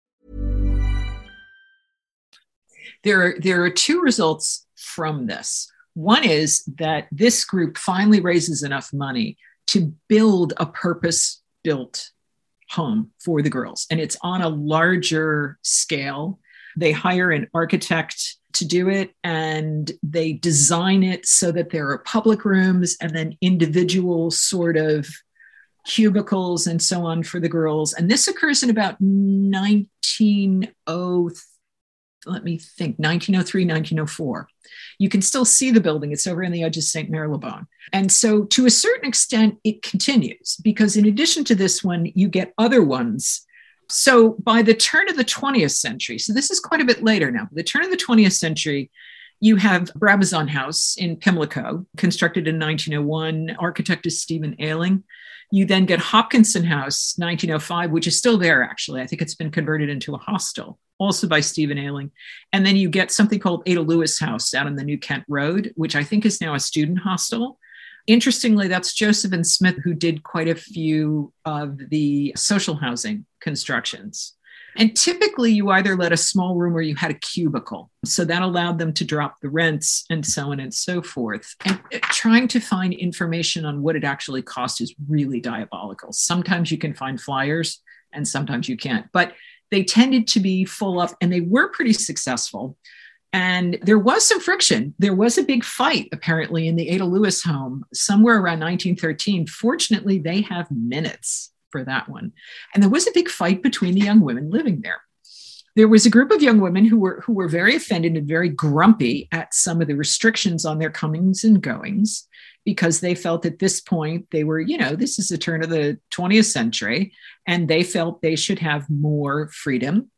There are, there are two results from this. One is that this group finally raises enough money to build a purpose built home for the girls, and it's on a larger scale. They hire an architect to do it and they design it so that there are public rooms and then individual sort of cubicles and so on for the girls. And this occurs in about 1903 let me think 1903 1904 you can still see the building. It's over in the edge of st marylebone. And so to a certain extent it continues because in addition to this one you get other ones. So by the turn of the 20th century, so this is quite a bit later now, the turn of the 20th century, you have Brabazon House in Pimlico, constructed in 1901. Architect is Stephen Ayling. You then get Hopkinson House, 1905, which is still there, actually. I think it's been converted into a hostel, also by Stephen Ayling. And then you get something called Ada Lewis House out on the New Kent Road, which I think is now a student hostel. Interestingly, that's Joseph and Smith who did quite a few of the social housing constructions. And typically, you either let a small room or you had a cubicle. So that allowed them to drop the rents and so on and so forth. And uh, trying to find information on what it actually cost is really diabolical. Sometimes you can find flyers and sometimes you can't. But they tended to be full up and they were pretty successful. And there was some friction. There was a big fight, apparently, in the Ada Lewis home somewhere around 1913. Fortunately, they have minutes for that one. And there was a big fight between the young women living there. There was a group of young women who were who were very offended and very grumpy at some of the restrictions on their comings and goings because they felt at this point they were, you know, this is the turn of the 20th century and they felt they should have more freedom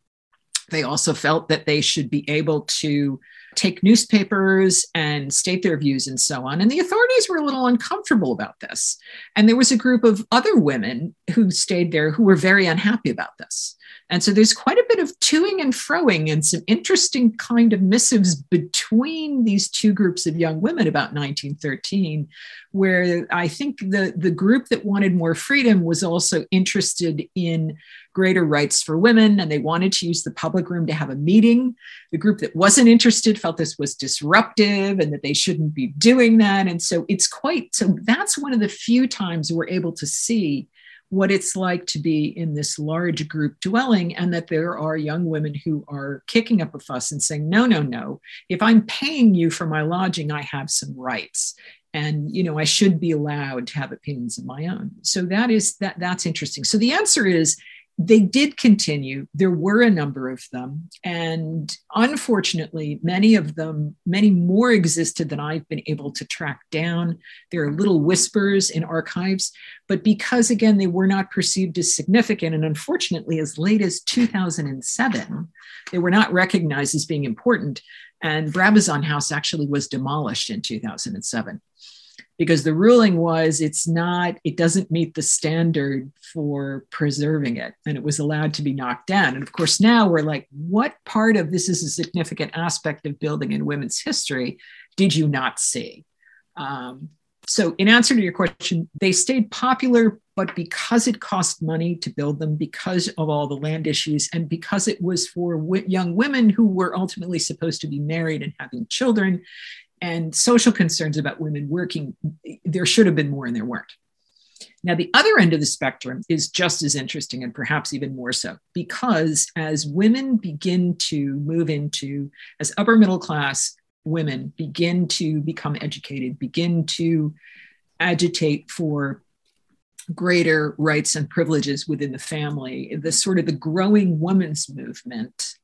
they also felt that they should be able to take newspapers and state their views and so on. And the authorities were a little uncomfortable about this. And there was a group of other women who stayed there who were very unhappy about this. And so there's quite a bit of toing and froing and some interesting kind of missives between these two groups of young women about 1913, where I think the, the group that wanted more freedom was also interested in greater rights for women and they wanted to use the public room to have a meeting. The group that wasn't interested felt this was disruptive and that they shouldn't be doing that. And so it's quite so that's one of the few times we're able to see what it's like to be in this large group dwelling and that there are young women who are kicking up a fuss and saying no no no if i'm paying you for my lodging i have some rights and you know i should be allowed to have opinions of my own so that is that that's interesting so the answer is they did continue. There were a number of them. And unfortunately, many of them, many more existed than I've been able to track down. There are little whispers in archives, but because, again, they were not perceived as significant, and unfortunately, as late as 2007, they were not recognized as being important. And Brabazon House actually was demolished in 2007 because the ruling was it's not it doesn't meet the standard for preserving it and it was allowed to be knocked down. And of course now we're like what part of this is a significant aspect of building in women's history did you not see? Um, so in answer to your question they stayed popular but because it cost money to build them because of all the land issues and because it was for w- young women who were ultimately supposed to be married and having children and social concerns about women working, there should have been more and there weren't. Now, the other end of the spectrum is just as interesting and perhaps even more so, because as women begin to move into, as upper middle class women begin to become educated, begin to agitate for greater rights and privileges within the family, the sort of the growing women's movement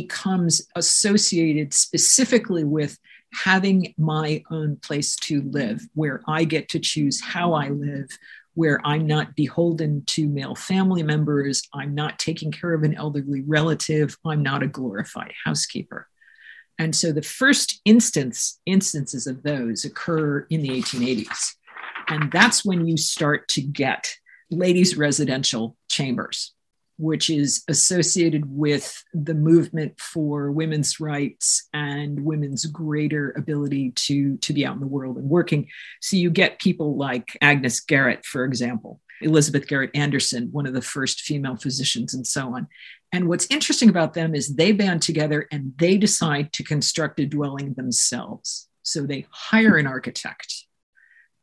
becomes associated specifically with having my own place to live where I get to choose how I live, where I'm not beholden to male family members, I'm not taking care of an elderly relative, I'm not a glorified housekeeper. And so the first instance instances of those occur in the 1880s. And that's when you start to get ladies' residential chambers which is associated with the movement for women's rights and women's greater ability to, to be out in the world and working. So you get people like Agnes Garrett, for example, Elizabeth Garrett Anderson, one of the first female physicians, and so on. And what's interesting about them is they band together and they decide to construct a dwelling themselves. So they hire an architect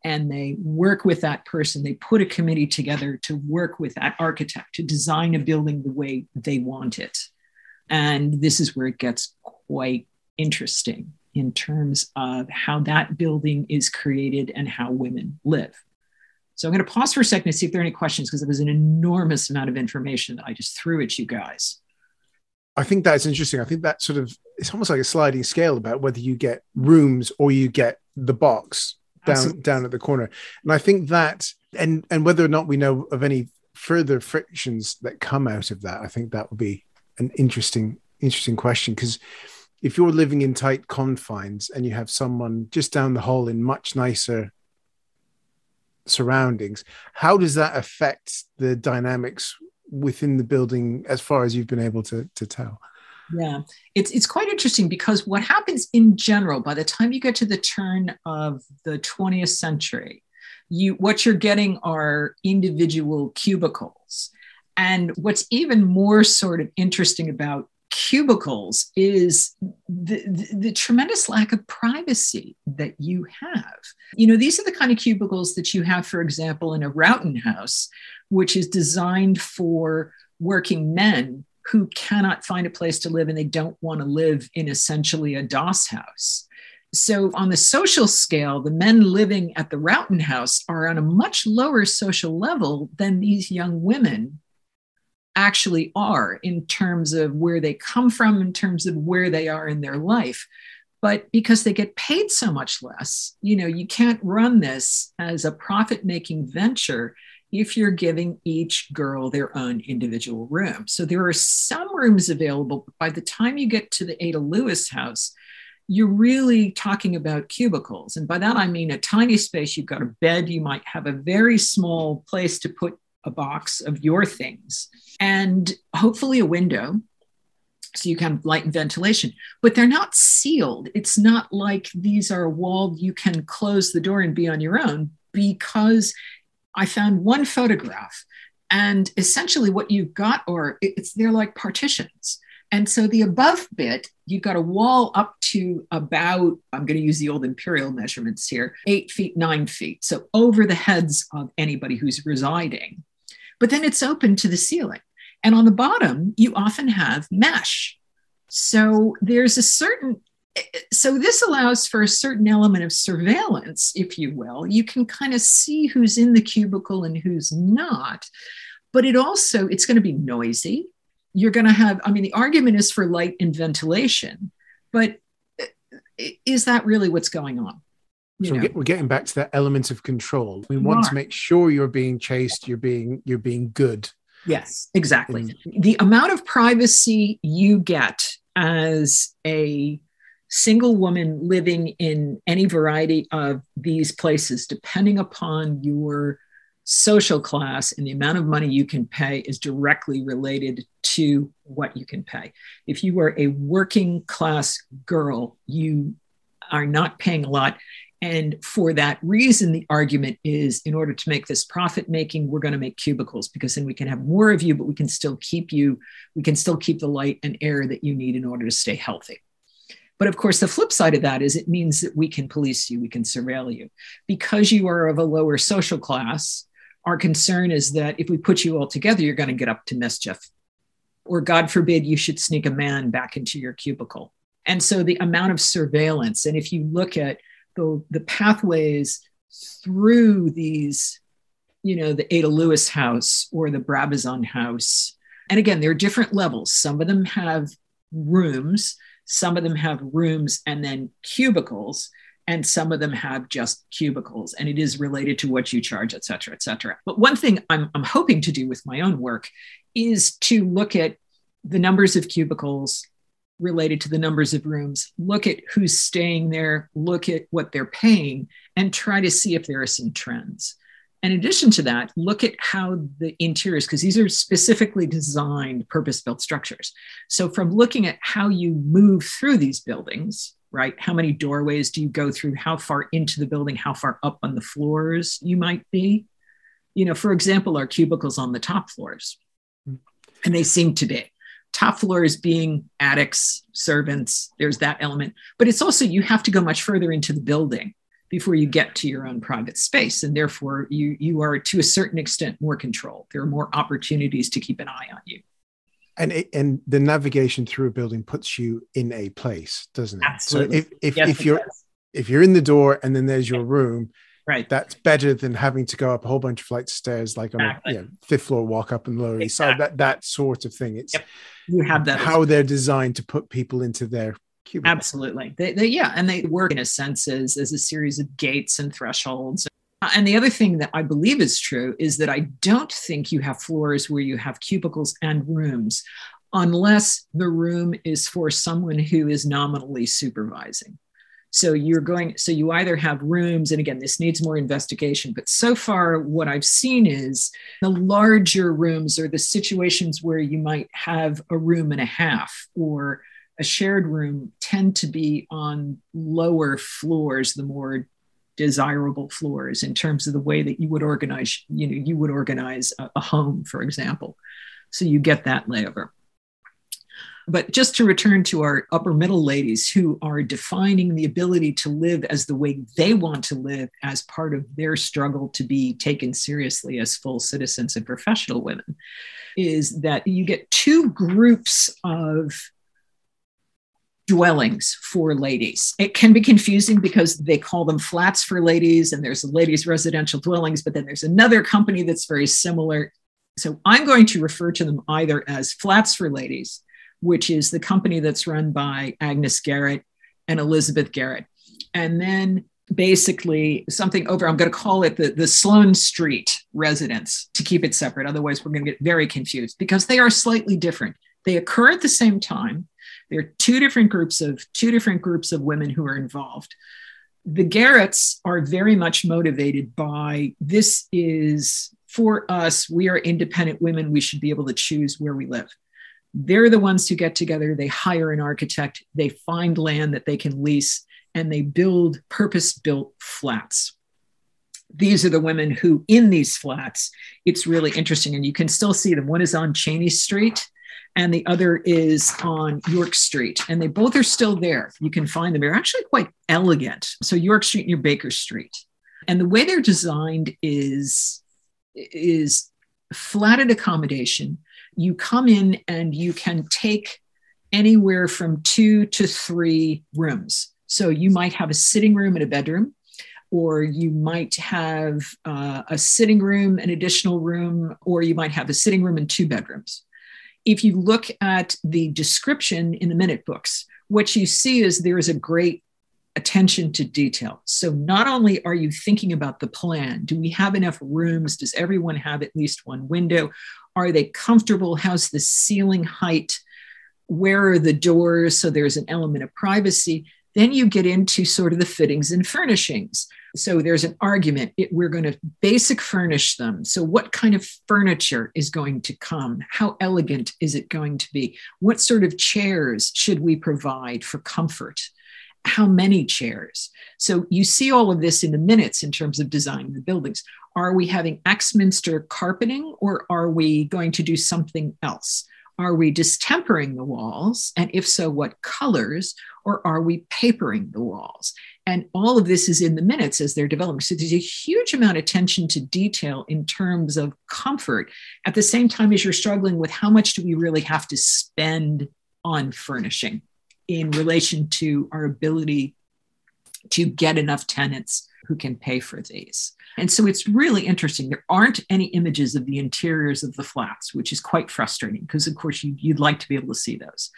and they work with that person. They put a committee together to work with that architect to design a building the way they want it. And this is where it gets quite interesting in terms of how that building is created and how women live. So I'm going to pause for a second to see if there are any questions because it was an enormous amount of information that I just threw at you guys. I think that's interesting. I think that sort of it's almost like a sliding scale about whether you get rooms or you get the box down Absolutely. down at the corner. And I think that and and whether or not we know of any further frictions that come out of that, I think that would be an interesting interesting question because if you're living in tight confines and you have someone just down the hall in much nicer surroundings, how does that affect the dynamics within the building as far as you've been able to to tell? Yeah, it's it's quite interesting because what happens in general by the time you get to the turn of the 20th century, you what you're getting are individual cubicles. And what's even more sort of interesting about cubicles is the, the, the, tremendous lack of privacy that you have. You know, these are the kind of cubicles that you have, for example, in a Rowton house, which is designed for working men who cannot find a place to live and they don't want to live in essentially a doss house. So, on the social scale, the men living at the Rowton House are on a much lower social level than these young women actually are in terms of where they come from, in terms of where they are in their life. But because they get paid so much less, you know, you can't run this as a profit making venture if you're giving each girl their own individual room. So there are some rooms available, but by the time you get to the Ada Lewis house, you're really talking about cubicles. And by that, I mean a tiny space. You've got a bed, you might have a very small place to put a box of your things, and hopefully a window. So you can have light and ventilation, but they're not sealed. It's not like these are walled, you can close the door and be on your own because I found one photograph, and essentially what you've got, or it's they're like partitions. And so the above bit, you've got a wall up to about, I'm going to use the old imperial measurements here, eight feet, nine feet. So over the heads of anybody who's residing. but then it's open to the ceiling. And on the bottom, you often have mesh. So there's a certain so this allows for a certain element of surveillance, if you will. You can kind of see who's in the cubicle and who's not. But it also, it's going to be noisy. You're going to have, I mean, the argument is for light and ventilation, but uh, is that really what's going on? You so we're getting back to that element of control. We want to make sure you're being chaste, you're being you're being good. Yes, exactly. Mm. the amount of privacy you get as a single woman living in any variety of these places, depending upon your social class and the amount of money you can pay is directly related to what you can pay. If you are a working class girl, you are not paying a lot. And for that reason, the argument is in order to make this profit making, we're going to make cubicles because then we can have more of you, but we can still keep you, we can still keep the light and air that you need in order to stay healthy. But of course, the flip side of that is it means that we can police you, we can surveil you. Because you are of a lower social class, our concern is that if we put you all together, you're going to get up to mischief. Or, God forbid, you should sneak a man back into your cubicle. And so the amount of surveillance, and if you look at the, the pathways through these, you know, the Ada Lewis house or the Brabazon house, and again, there are different levels. Some of them have rooms, some of them have rooms and then cubicles and some of them have just cubicles and it is related to what you charge et cetera et cetera. But one thing i'm, I'm hoping to do with my own work is to look at the numbers of cubicles related to the numbers of rooms look at who's staying there look at what they're paying and try to see if there are some trends in addition to that, look at how the interiors, because these are specifically designed purpose built structures. So, from looking at how you move through these buildings, right? How many doorways do you go through? How far into the building? How far up on the floors you might be? You know, for example, our cubicles on the top floors, hmm. and they seem to be. Top floors being attics, servants, there's that element. But it's also, you have to go much further into the building before you get to your own private space. And therefore, you, you are to a certain extent more controlled. There are more opportunities to keep an eye on you and it, and the navigation through a building puts you in a place doesn't it Absolutely. so if if, yes, if you're if you're in the door and then there's your room right that's better than having to go up a whole bunch of flights of stairs like on exactly. a you know, fifth floor walk up and lower east side that that sort of thing it's yep. you have that how they're designed to put people into their absolutely. They, they, yeah and they work in a sense as, as a series of gates and thresholds. Uh, and the other thing that I believe is true is that I don't think you have floors where you have cubicles and rooms unless the room is for someone who is nominally supervising. So you're going, so you either have rooms, and again, this needs more investigation, but so far, what I've seen is the larger rooms are the situations where you might have a room and a half or a shared room tend to be on lower floors, the more desirable floors in terms of the way that you would organize you know you would organize a, a home for example. So you get that layover. But just to return to our upper middle ladies who are defining the ability to live as the way they want to live as part of their struggle to be taken seriously as full citizens and professional women, is that you get two groups of dwellings for ladies. It can be confusing because they call them flats for ladies and there's ladies residential dwellings, but then there's another company that's very similar. So I'm going to refer to them either as flats for ladies, which is the company that's run by Agnes Garrett and Elizabeth Garrett. And then basically something over, I'm going to call it the, the Sloane Street residence to keep it separate. Otherwise, we're going to get very confused because they are slightly different. They occur at the same time there are two different groups of two different groups of women who are involved. The Garretts are very much motivated by this is for us, we are independent women. We should be able to choose where we live. They're the ones who get together, they hire an architect, they find land that they can lease, and they build purpose built flats these are the women who in these flats it's really interesting and you can still see them one is on chenies street and the other is on York Street. And they both are still there. You can find them. They're actually quite elegant. So York Street near Baker Street. And the way they're designed is, is flatted accommodation. You come in and you can take anywhere from two to three rooms. So you might have a sitting room and a bedroom, or you might have uh, a sitting room, an additional room, or you might have a sitting room and two bedrooms. If you look at the description in the minute books, what you see is there is a great attention to detail. So, not only are you thinking about the plan, do we have enough rooms? Does everyone have at least one window? Are they comfortable? How's the ceiling height? Where are the doors? So, there's an element of privacy. Then you get into sort of the fittings and furnishings. So there's an argument. It, we're going to basic furnish them. So, what kind of furniture is going to come? How elegant is it going to be? What sort of chairs should we provide for comfort? How many chairs? So, you see all of this in the minutes in terms of designing the buildings. Are we having Axminster carpeting or are we going to do something else? Are we distempering the walls? And if so, what colors? Or are we papering the walls? And all of this is in the minutes as they're developing. So there's a huge amount of attention to detail in terms of comfort at the same time as you're struggling with how much do we really have to spend on furnishing in relation to our ability to get enough tenants who can pay for these. And so it's really interesting. There aren't any images of the interiors of the flats, which is quite frustrating because, of course, you, would like to be able to see those.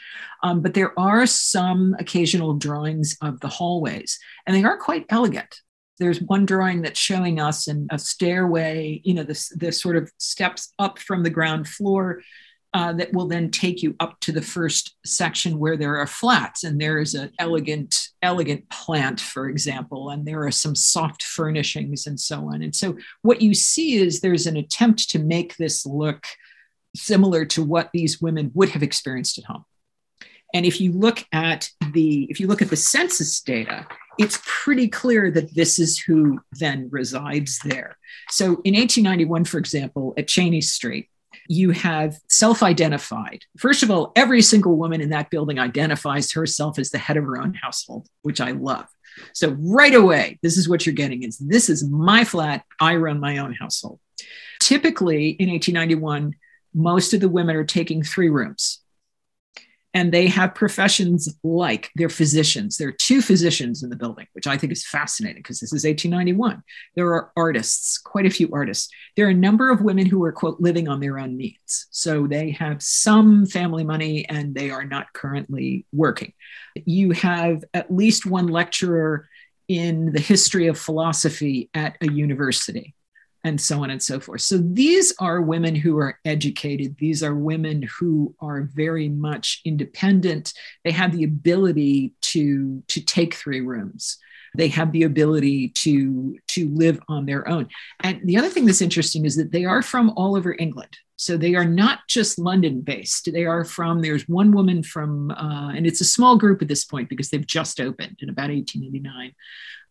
Um, but there are some occasional drawings of the hallways, and they are quite elegant. There's one drawing that's showing us in a stairway, you know, the, the sort of steps up from the ground floor uh, that will then take you up to the first section where there are flats and there is an elegant elegant plant for example and there are some soft furnishings and so on. And so what you see is there's an attempt to make this look similar to what these women would have experienced at home. And if you look at the if you look at the census data it's pretty clear that this is who then resides there. So in 1891 for example at chenies street you have self identified. First of all, every single woman in that building identifies herself as the head of her own household, which I love. So right away, this is what you're getting is this is my flat. I run my own household. Typically in 1891, most of the women are taking three rooms and they have professions like they're physicians. There are two physicians in the building, which I think is fascinating because this is 1891. There are artists, quite a few artists. There are a number of women who are, quote, living on their own means. So they have some family money and they are not currently working. You have at least one lecturer in the history of philosophy at a university and so on and so forth. So these are women who are educated. These are women who are very much independent. They have the ability to, to take three rooms. They have the ability to, to live on their own. And the other thing that's interesting is that they are from all over England. So they are not just London based. They are from, there's one woman from, uh, and it's a small group at this point because they've just opened in about 1889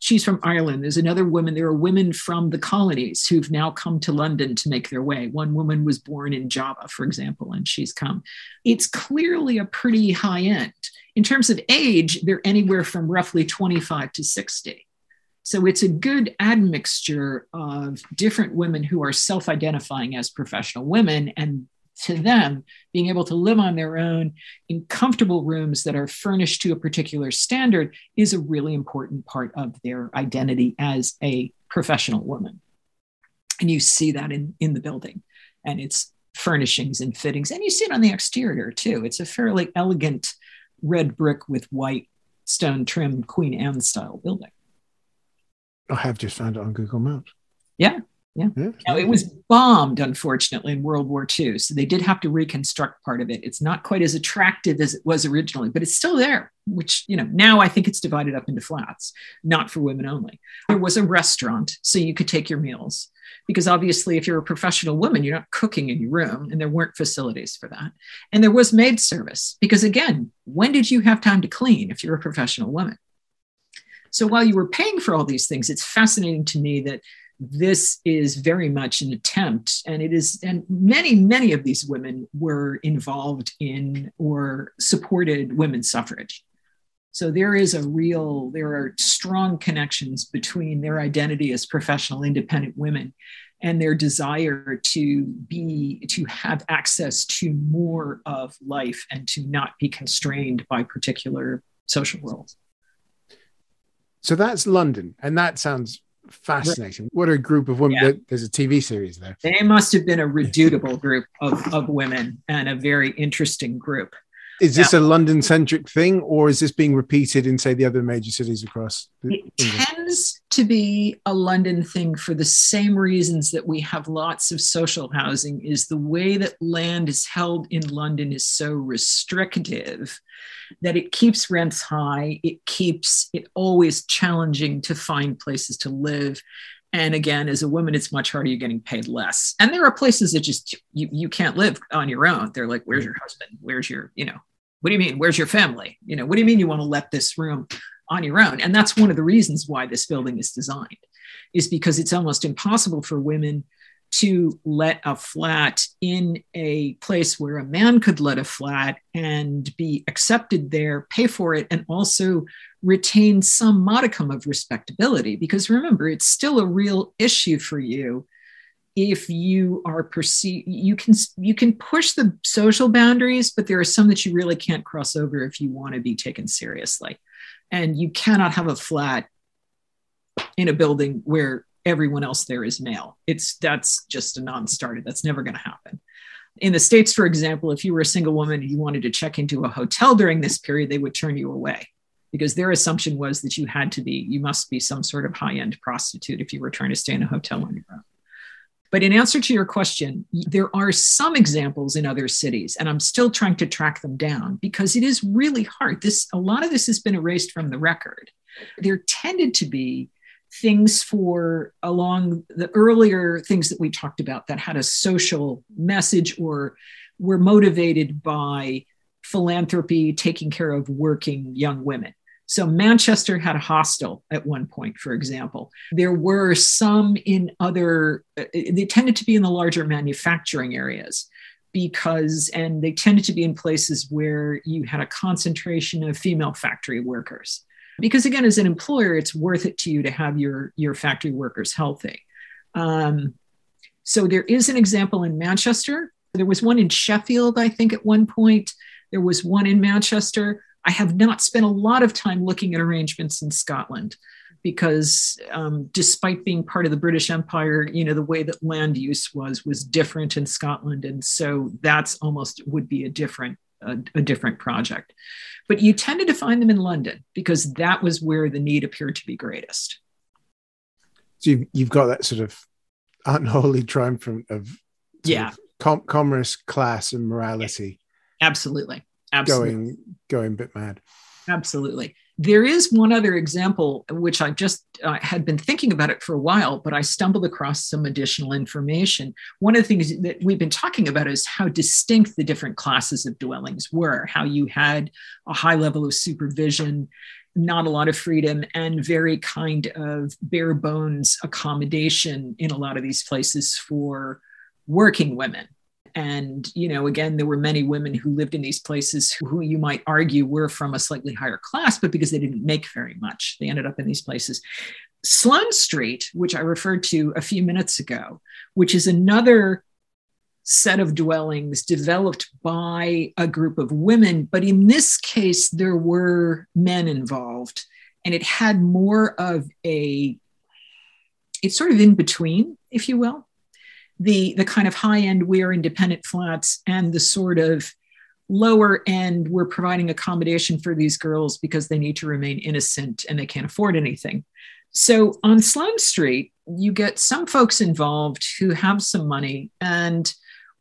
she's from Ireland. There's another woman. There are women from the colonies who've now come to London to make their way. One woman was born in Java, for example, and she's come. It's clearly a pretty high end. In terms of age, they're anywhere from roughly 25 to 60. So it's a good admixture of different women who are self identifying as professional women and to them, being able to live on their own in comfortable rooms that are furnished to a particular standard is a really important part of their identity as a professional woman. And you see that in, in the building and its furnishings and fittings. And you see it on the exterior too. It's a fairly elegant red brick with white stone trim Queen Anne style building. I have just found it on Google Maps. Yeah. Yeah. Now, it was bombed, unfortunately, in World War II. So they did have to reconstruct part of it. It's not quite as attractive as it was originally, but it's still there, which, you know, now I think it's divided up into flats, not for women only. There was a restaurant, so you could take your meals. Because obviously, if you're a professional woman, you're not cooking in your room, and there weren't facilities for that. And there was maid service, because again, when did you have time to clean if you're a professional woman? So while you were paying for all these things, it's fascinating to me that this is very much an attempt and it is and many many of these women were involved in or supported women's suffrage. So there is a real, there are strong connections between their identity as professional independent women and their desire to be to have access to more of life and to not be constrained by particular social roles so that's london and that sounds fascinating. What a group of women. Yeah. there's a tv series there. They must have been a redoubtable group of, of women and a very interesting group is this a London centric thing, or is this being repeated in, say, the other major cities across? It England? tends to be a London thing for the same reasons that we have lots of social housing. Is the way that land is held in London is so restrictive that it keeps rents high. It keeps it always challenging to find places to live. And again, as a woman, it's much harder. You're getting paid less. And there are places that just you, you can't live on your own. They're like, where's your husband? Where's your, you know, what do you mean? Where's your family? You know, what do you mean you want to let this room on your own? And that's one of the reasons why this building is designed, is because it's almost impossible for women to let a flat in a place where a man could let a flat and be accepted there, pay for it, and also retain some modicum of respectability. Because remember, it's still a real issue for you if you are perceived you can you can push the social boundaries but there are some that you really can't cross over if you want to be taken seriously. And you cannot have a flat in a building where everyone else there is male. It's that's just a non-starter. That's never going to happen. In the states for example if you were a single woman and you wanted to check into a hotel during this period they would turn you away because their assumption was that you had to be you must be some sort of high-end prostitute if you were trying to stay in a hotel on your own but in answer to your question, there are some examples in other cities, and I'm still trying to track them down because it is really hard. This a lot of this has been erased from the record. There tended to be things for along the earlier things that we talked about that had a social message or were motivated by philanthropy, taking care of working young women. So Manchester had a hostel at one point, for example. There were some in other, uh, they tended to be in the larger manufacturing areas because, and they tended to be in places where you had a concentration of female factory workers. Because again, as an employer, it's worth it to you to have your, your factory workers healthy. Um, so there is an example in Manchester. There was one in Sheffield, I think, at one point. There was one in Manchester. I have not spent a lot of time looking at arrangements in Scotland because um, despite being part of the British Empire, you know, the way that land use was was different in Scotland. And so that's almost would be a different a, a different project. But you tended to find them in London because that was where the need appeared to be greatest. So you've, you've got that sort of unholy triumph of yeah of com- commerce, class, and morality. Absolutely. Absolutely. going going a bit mad. Absolutely. There is one other example, which I just uh, had been thinking about it for a while, but I stumbled across some additional information. One of the things that we've been talking about is how distinct the different classes of dwellings were, how you had a high level of supervision, not a lot of freedom, and very kind of bare bones accommodation in a lot of these places for working women and, you know, again, there were many women who lived in these places who you might argue were from a slightly higher class, but because they didn't make very much, they ended up in these places. Sloane Street, which I referred to a few minutes ago, which is another set of dwellings developed by a group of women, but in this case, there were men involved, and it had more of a, it's sort of in between, if you will the the kind of high end we're independent flats and the sort of lower end we're providing accommodation for these girls because they need to remain innocent and they can't afford anything. So on sloane street you get some folks involved who have some money and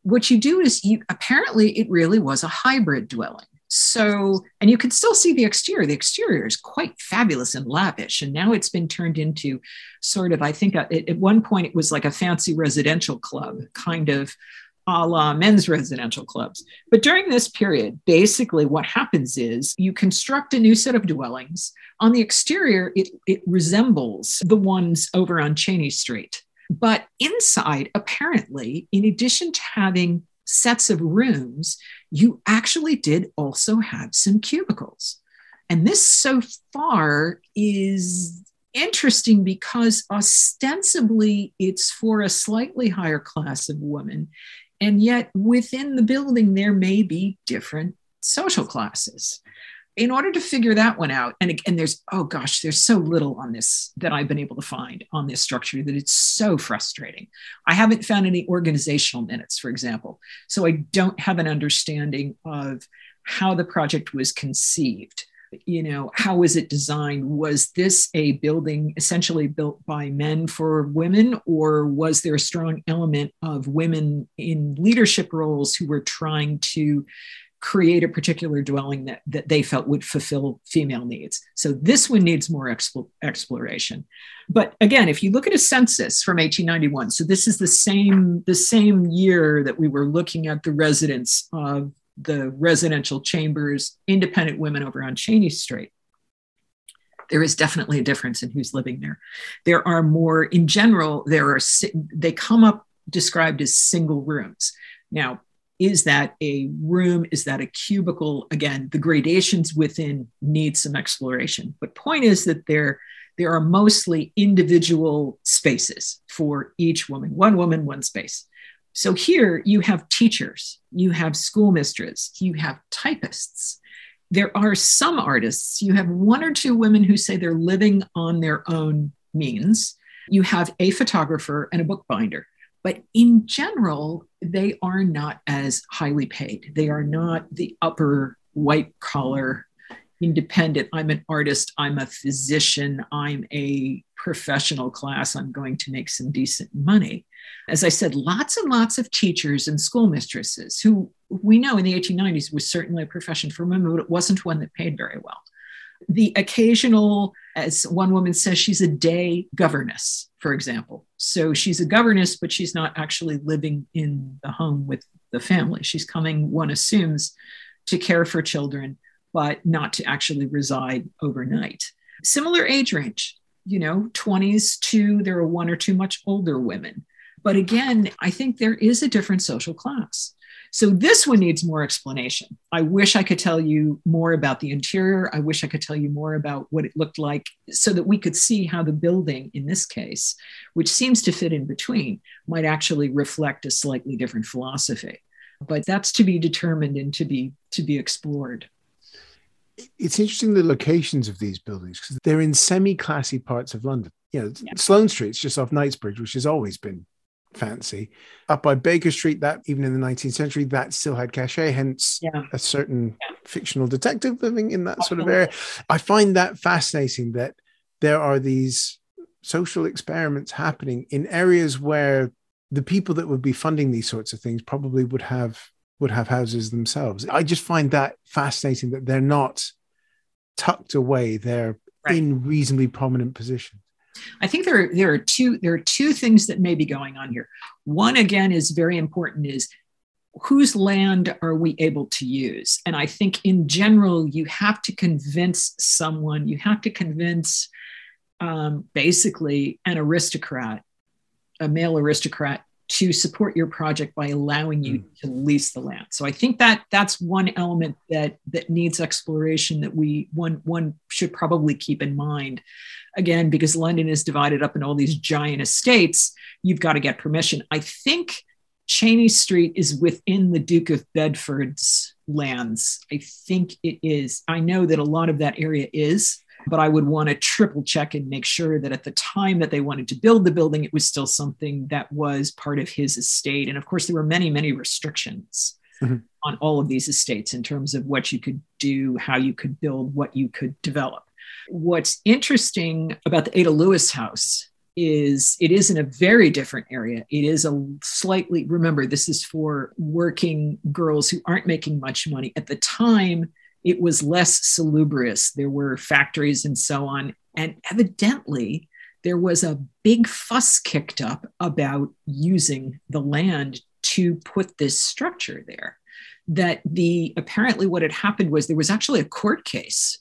what you do is you apparently it really was a hybrid dwelling so, and you can still see the exterior. The exterior is quite fabulous and lavish. And now it's been turned into sort of, I think at, at one point it was like a fancy residential club, kind of a la men's residential clubs. But during this period, basically what happens is you construct a new set of dwellings. On the exterior, it, it resembles the ones over on Chenies Street. But inside, apparently, in addition to having sets of rooms, you actually did also have some cubicles. And this so far is interesting because ostensibly it's for a slightly higher class of women. And yet within the building, there may be different social classes. In order to figure that one out, and, and there's, oh gosh, there's so little on this that I've been able to find on this structure that it's so frustrating. I haven't found any organizational minutes, for example. So I don't have an understanding of how the project was conceived you know how was it designed was this a building essentially built by men for women or was there a strong element of women in leadership roles who were trying to create a particular dwelling that, that they felt would fulfill female needs so this one needs more expo- exploration but again if you look at a census from 1891 so this is the same the same year that we were looking at the residents of the residential chambers, independent women over on Chenies Street. There is definitely a difference in who's living there. There are more, in general, there are, they come up described as single rooms. Now, is that a room? Is that a cubicle? Again, the gradations within need some exploration. But point is that there, there are mostly individual spaces for each woman, one woman, one space. So here you have teachers, you have schoolmistresses, you have typists. There are some artists, you have one or two women who say they're living on their own means. You have a photographer and a bookbinder. But in general, they are not as highly paid. They are not the upper white collar independent. I'm an artist, I'm a physician, I'm a professional class, I'm going to make some decent money. As I said, lots and lots of teachers and schoolmistresses who we know in the 1890s was certainly a profession for women, but it wasn't one that paid very well. The occasional, as one woman says, she's a day governess, for example. So she's a governess, but she's not actually living in the home with the family. She's coming, one assumes, to care for children but not to actually reside overnight. Similar age range, you know, 20s to there are one or two much older women. But again, I think there is a different social class. So this one needs more explanation. I wish I could tell you more about the interior. I wish I could tell you more about what it looked like so that we could see how the building, in this case, which seems to fit in between, might actually reflect a slightly different philosophy. But that's to be determined and to be to be explored it's interesting the locations of these buildings because they're in semi-classy parts of London. You know, yeah. Sloane Street's just off Knightsbridge, which has always been fancy. Up by Baker Street, that even in the 19th century, that still had cachet, hence yeah. a certain yeah. fictional detective living in that sort of area. I find that fascinating that there are these social experiments happening in areas where the people that would be funding these sorts of things probably would have would have houses themselves. I just find that fascinating that they're not tucked away; they're right. in reasonably prominent positions. I think there there are two there are two things that may be going on here. One again is very important is whose land are we able to use? And I think in general you have to convince someone, you have to convince um, basically an aristocrat, a male aristocrat to support your project by allowing you mm. to lease the land. So I think that that's one element that that needs exploration that we one one should probably keep in mind. Again, because London is divided up in all these giant estates, you've got to get permission. I think Chenies Street is within the Duke of Bedford's lands. I think it is. I know that a lot of that area is but I would want to triple check and make sure that at the time that they wanted to build the building, it was still something that was part of his estate. And of course, there were many, many restrictions mm-hmm. on all of these estates in terms of what you could do, how you could build, what you could develop. What's interesting about the Ada Lewis house is it is in a very different area. It is a slightly, remember, this is for working girls who aren't making much money. At the time, it was less salubrious. There were factories and so on. And evidently, there was a big fuss kicked up about using the land to put this structure there. That the apparently what had happened was there was actually a court case.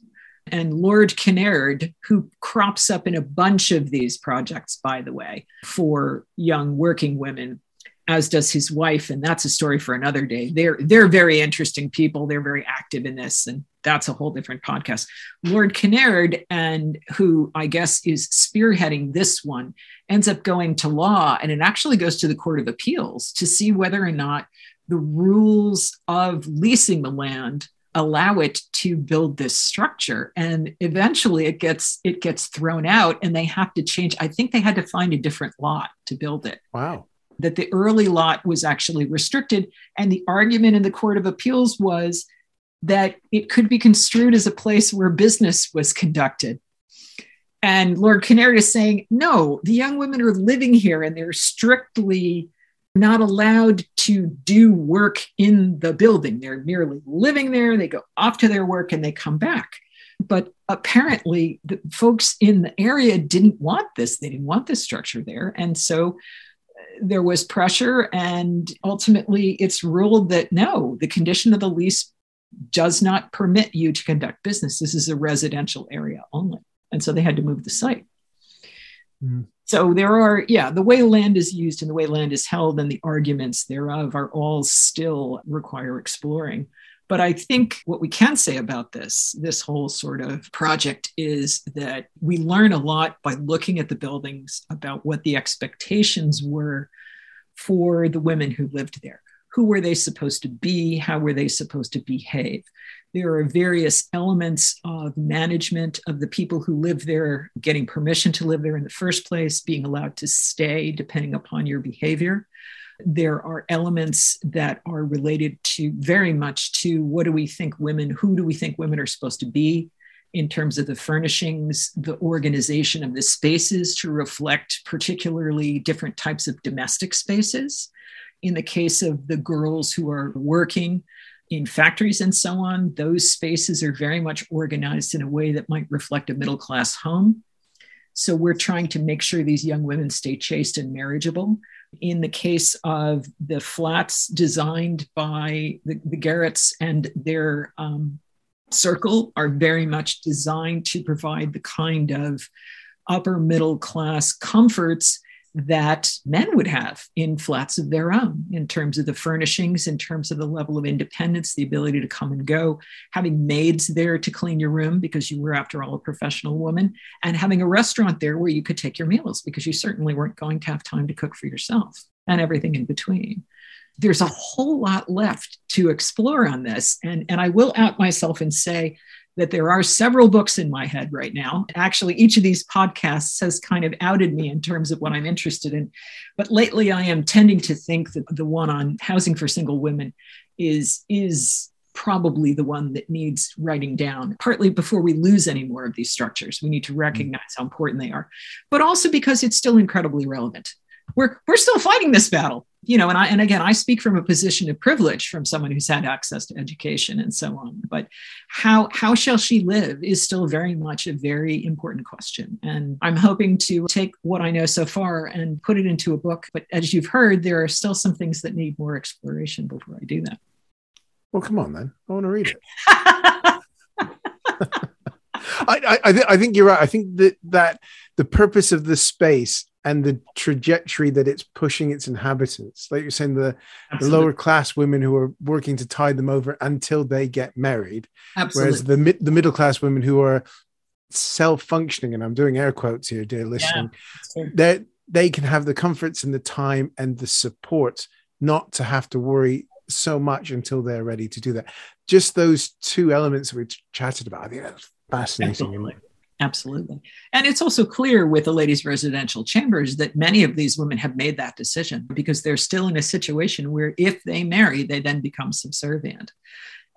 And Lord Kinnaird, who crops up in a bunch of these projects, by the way, for young working women, as does his wife and that's a story for another day they're they're very interesting people they're very active in this and that's a whole different podcast. Lord Kinnaird, and who I guess is spearheading this one, ends up going to law and it actually goes to the Court of Appeals to see whether or not the rules of leasing the land allow it to build this structure. And eventually it gets it gets thrown out and they have to change i think they had to find a different lot to build it. Wow. That the early lot was actually restricted. And the argument in the court of appeals was that it could be construed as a place where business was conducted. And lord Kinnaird is saying no the young women are living here and they're strictly not allowed to do work in the building. They're merely living there. They go off to their work and they come back. But apparently, the folks in the area didn't want this. They didn't want this structure there. And so uh, there was pressure. And ultimately, it's ruled that no, the condition of the lease does not permit you to conduct business. This is a residential area only. And so they had to move the site. Mm. So there are, yeah, the way land is used and the way land is held and the arguments thereof are all still require exploring. But I think what we can say about this, this whole sort of project, is that we learn a lot by looking at the buildings about what the expectations were for the women who lived there. Who were they supposed to be? How were they supposed to behave? There are various elements of management of the people who live there, getting permission to live there in the first place, being allowed to stay depending upon your behavior. There are elements that are related to very much to what do we think women, who do we think women are supposed to be in terms of the furnishings, the organization of the spaces to reflect particularly different types of domestic spaces. In the case of the girls who are working, in factories and so on, those spaces are very much organized in a way that might reflect a middle class home. So we're trying to make sure these young women stay chaste and marriageable. In the case of the flats designed by the, the Garretts and their um, circle, are very much designed to provide the kind of upper middle class comforts that men would have in flats of their own in terms of the furnishings, in terms of the level of independence, the ability to come and go, having maids there to clean your room because you were, after all, a professional woman, and having a restaurant there where you could take your meals because you certainly weren't going to have time to cook for yourself and everything in between. There's a whole lot left to explore on this. And, and I will out myself and say that there are several books in my head right now. Actually, each of these podcasts has kind of outed me in terms of what I'm interested in. But lately, I am tending to think that the one on housing for single women is, is probably the one that needs writing down, partly before we lose any more of these structures. We need to mm-hmm. recognize how important they are, but also because it's still incredibly relevant we're we're still fighting this battle you know and i and again i speak from a position of privilege from someone who's had access to education and so on but how how shall she live is still very much a very important question. And i'm hoping to take what i know so far and put it into a book but as you've heard there are still some things that need more exploration before i do that. Well come on then i want to read it. I, I, I think you're right. I think that that the purpose of the space and the trajectory that it's pushing its inhabitants. Like you're saying, the, the, lower class women who are working to tide them over until they get married, Absolutely. whereas the the middle class women who are self functioning, and I'm doing air quotes here, dear listening, yeah, they they can have the comforts and the time and the support not to have to worry so much until they're ready to do that. Just those two elements we chatted about, I think that's fascinating. Absolutely. Absolutely. And it's also clear with the ladies' residential chambers that many of these women have made that decision because they're still in a situation where if they marry, they then become subservient.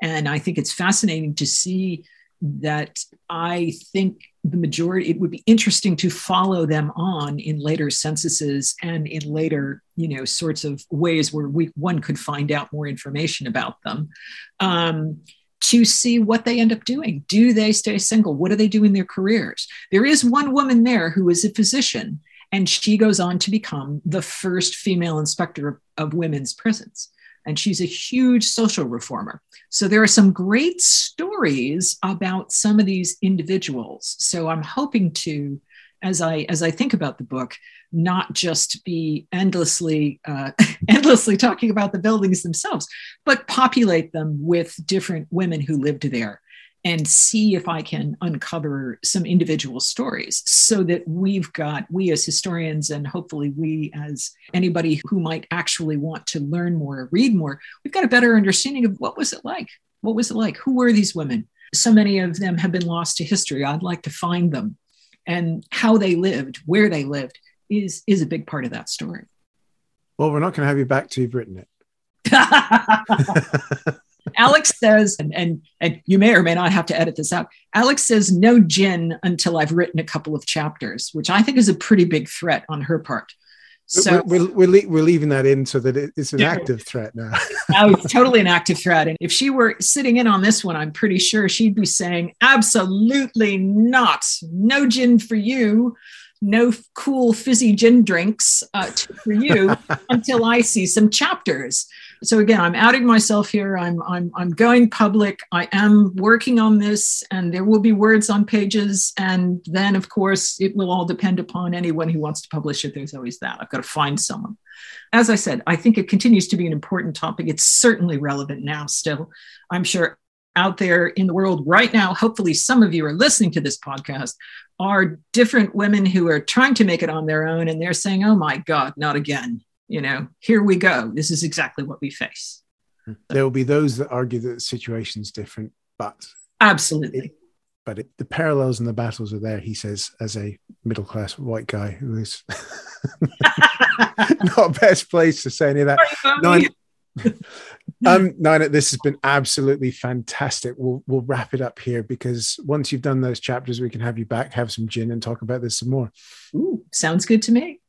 And I think it's fascinating to see that I think the majority, it would be interesting to follow them on in later censuses and in later, you know, sorts of ways where we, one could find out more information about them. Um, to see what they end up doing. Do they stay single? What do they do in their careers? There is one woman there who is a physician, and she goes on to become the first female inspector of, of women's prisons. And she's a huge social reformer. So there are some great stories about some of these individuals. So I'm hoping to, as I as I think about the book, not just be endlessly uh, endlessly talking about the buildings themselves, but populate them with different women who lived there and see if I can uncover some individual stories so that we've got, we as historians, and hopefully we as anybody who might actually want to learn more, read more, we've got a better understanding of what was it like? What was it like? Who were these women? So many of them have been lost to history. I'd like to find them and how they lived, where they lived is, is a big part of that story. Well, we're not going to have you back till you've written it. Alex says, and, and and you may or may not have to edit this out. Alex says no gin until I've written a couple of chapters, which I think is a pretty big threat on her part. So we're, we're, we're, we're leaving that in so that it's an yeah. active threat now. now it's totally an active threat. And if she were sitting in on this one, I'm pretty sure she'd be saying, absolutely not. No gin for you no cool fizzy gin drinks uh, for you until I see some chapters. So again, I'm outing myself here. I'm I'm I'm going public. I am working on this, and there will be words on pages. And then, of course, it will all depend upon anyone who wants to publish it. There's always that. I've got to find someone. As I said, I think it continues to be an important topic. It's certainly relevant now. Still, I'm sure out there in the world right now, hopefully some of you are listening to this podcast, are different women who are trying to make it on their own and they're saying, oh my God, not again. You know, here we go. This is exactly what we face. There will be those that argue that the situation is different, but absolutely. It, but it, the parallels and the battles are there, he says, as a middle class white guy who is not best place to say any of that. No, um, Nina, this has been absolutely fantastic. We'll we'll wrap it up here because once you've done those chapters, we can have you back, have some gin, and talk about this some more. Ooh, sounds good to me.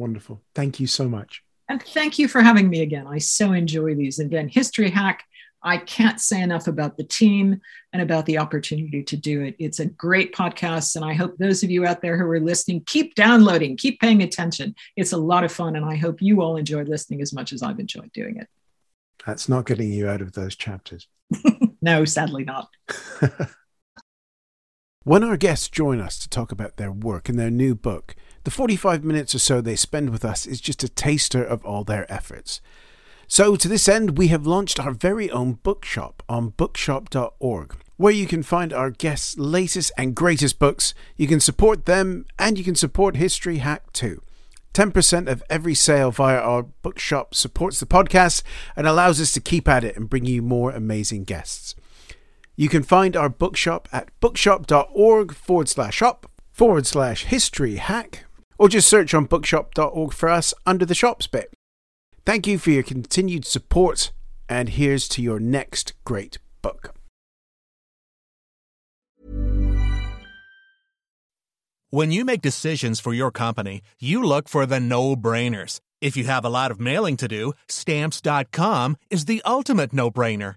Wonderful. Thank you so much. And thank you for having me again. I so enjoy these. And again, History Hack. I can't say enough about the team and about the opportunity to do it. It's a great podcast. And I hope those of you out there who are listening keep downloading, keep paying attention. It's a lot of fun. And I hope you all enjoy listening as much as I've enjoyed doing it. That's not getting you out of those chapters. no, sadly not. when our guests join us to talk about their work and their new book, the 45 minutes or so they spend with us is just a taster of all their efforts. So, to this end, we have launched our very own bookshop on bookshop.org, where you can find our guests' latest and greatest books. You can support them and you can support History Hack too. 10% of every sale via our bookshop supports the podcast and allows us to keep at it and bring you more amazing guests. You can find our bookshop at bookshop.org forward slash shop forward slash history hack, or just search on bookshop.org for us under the shops bit. Thank you for your continued support, and here's to your next great book. When you make decisions for your company, you look for the no brainers. If you have a lot of mailing to do, stamps.com is the ultimate no brainer.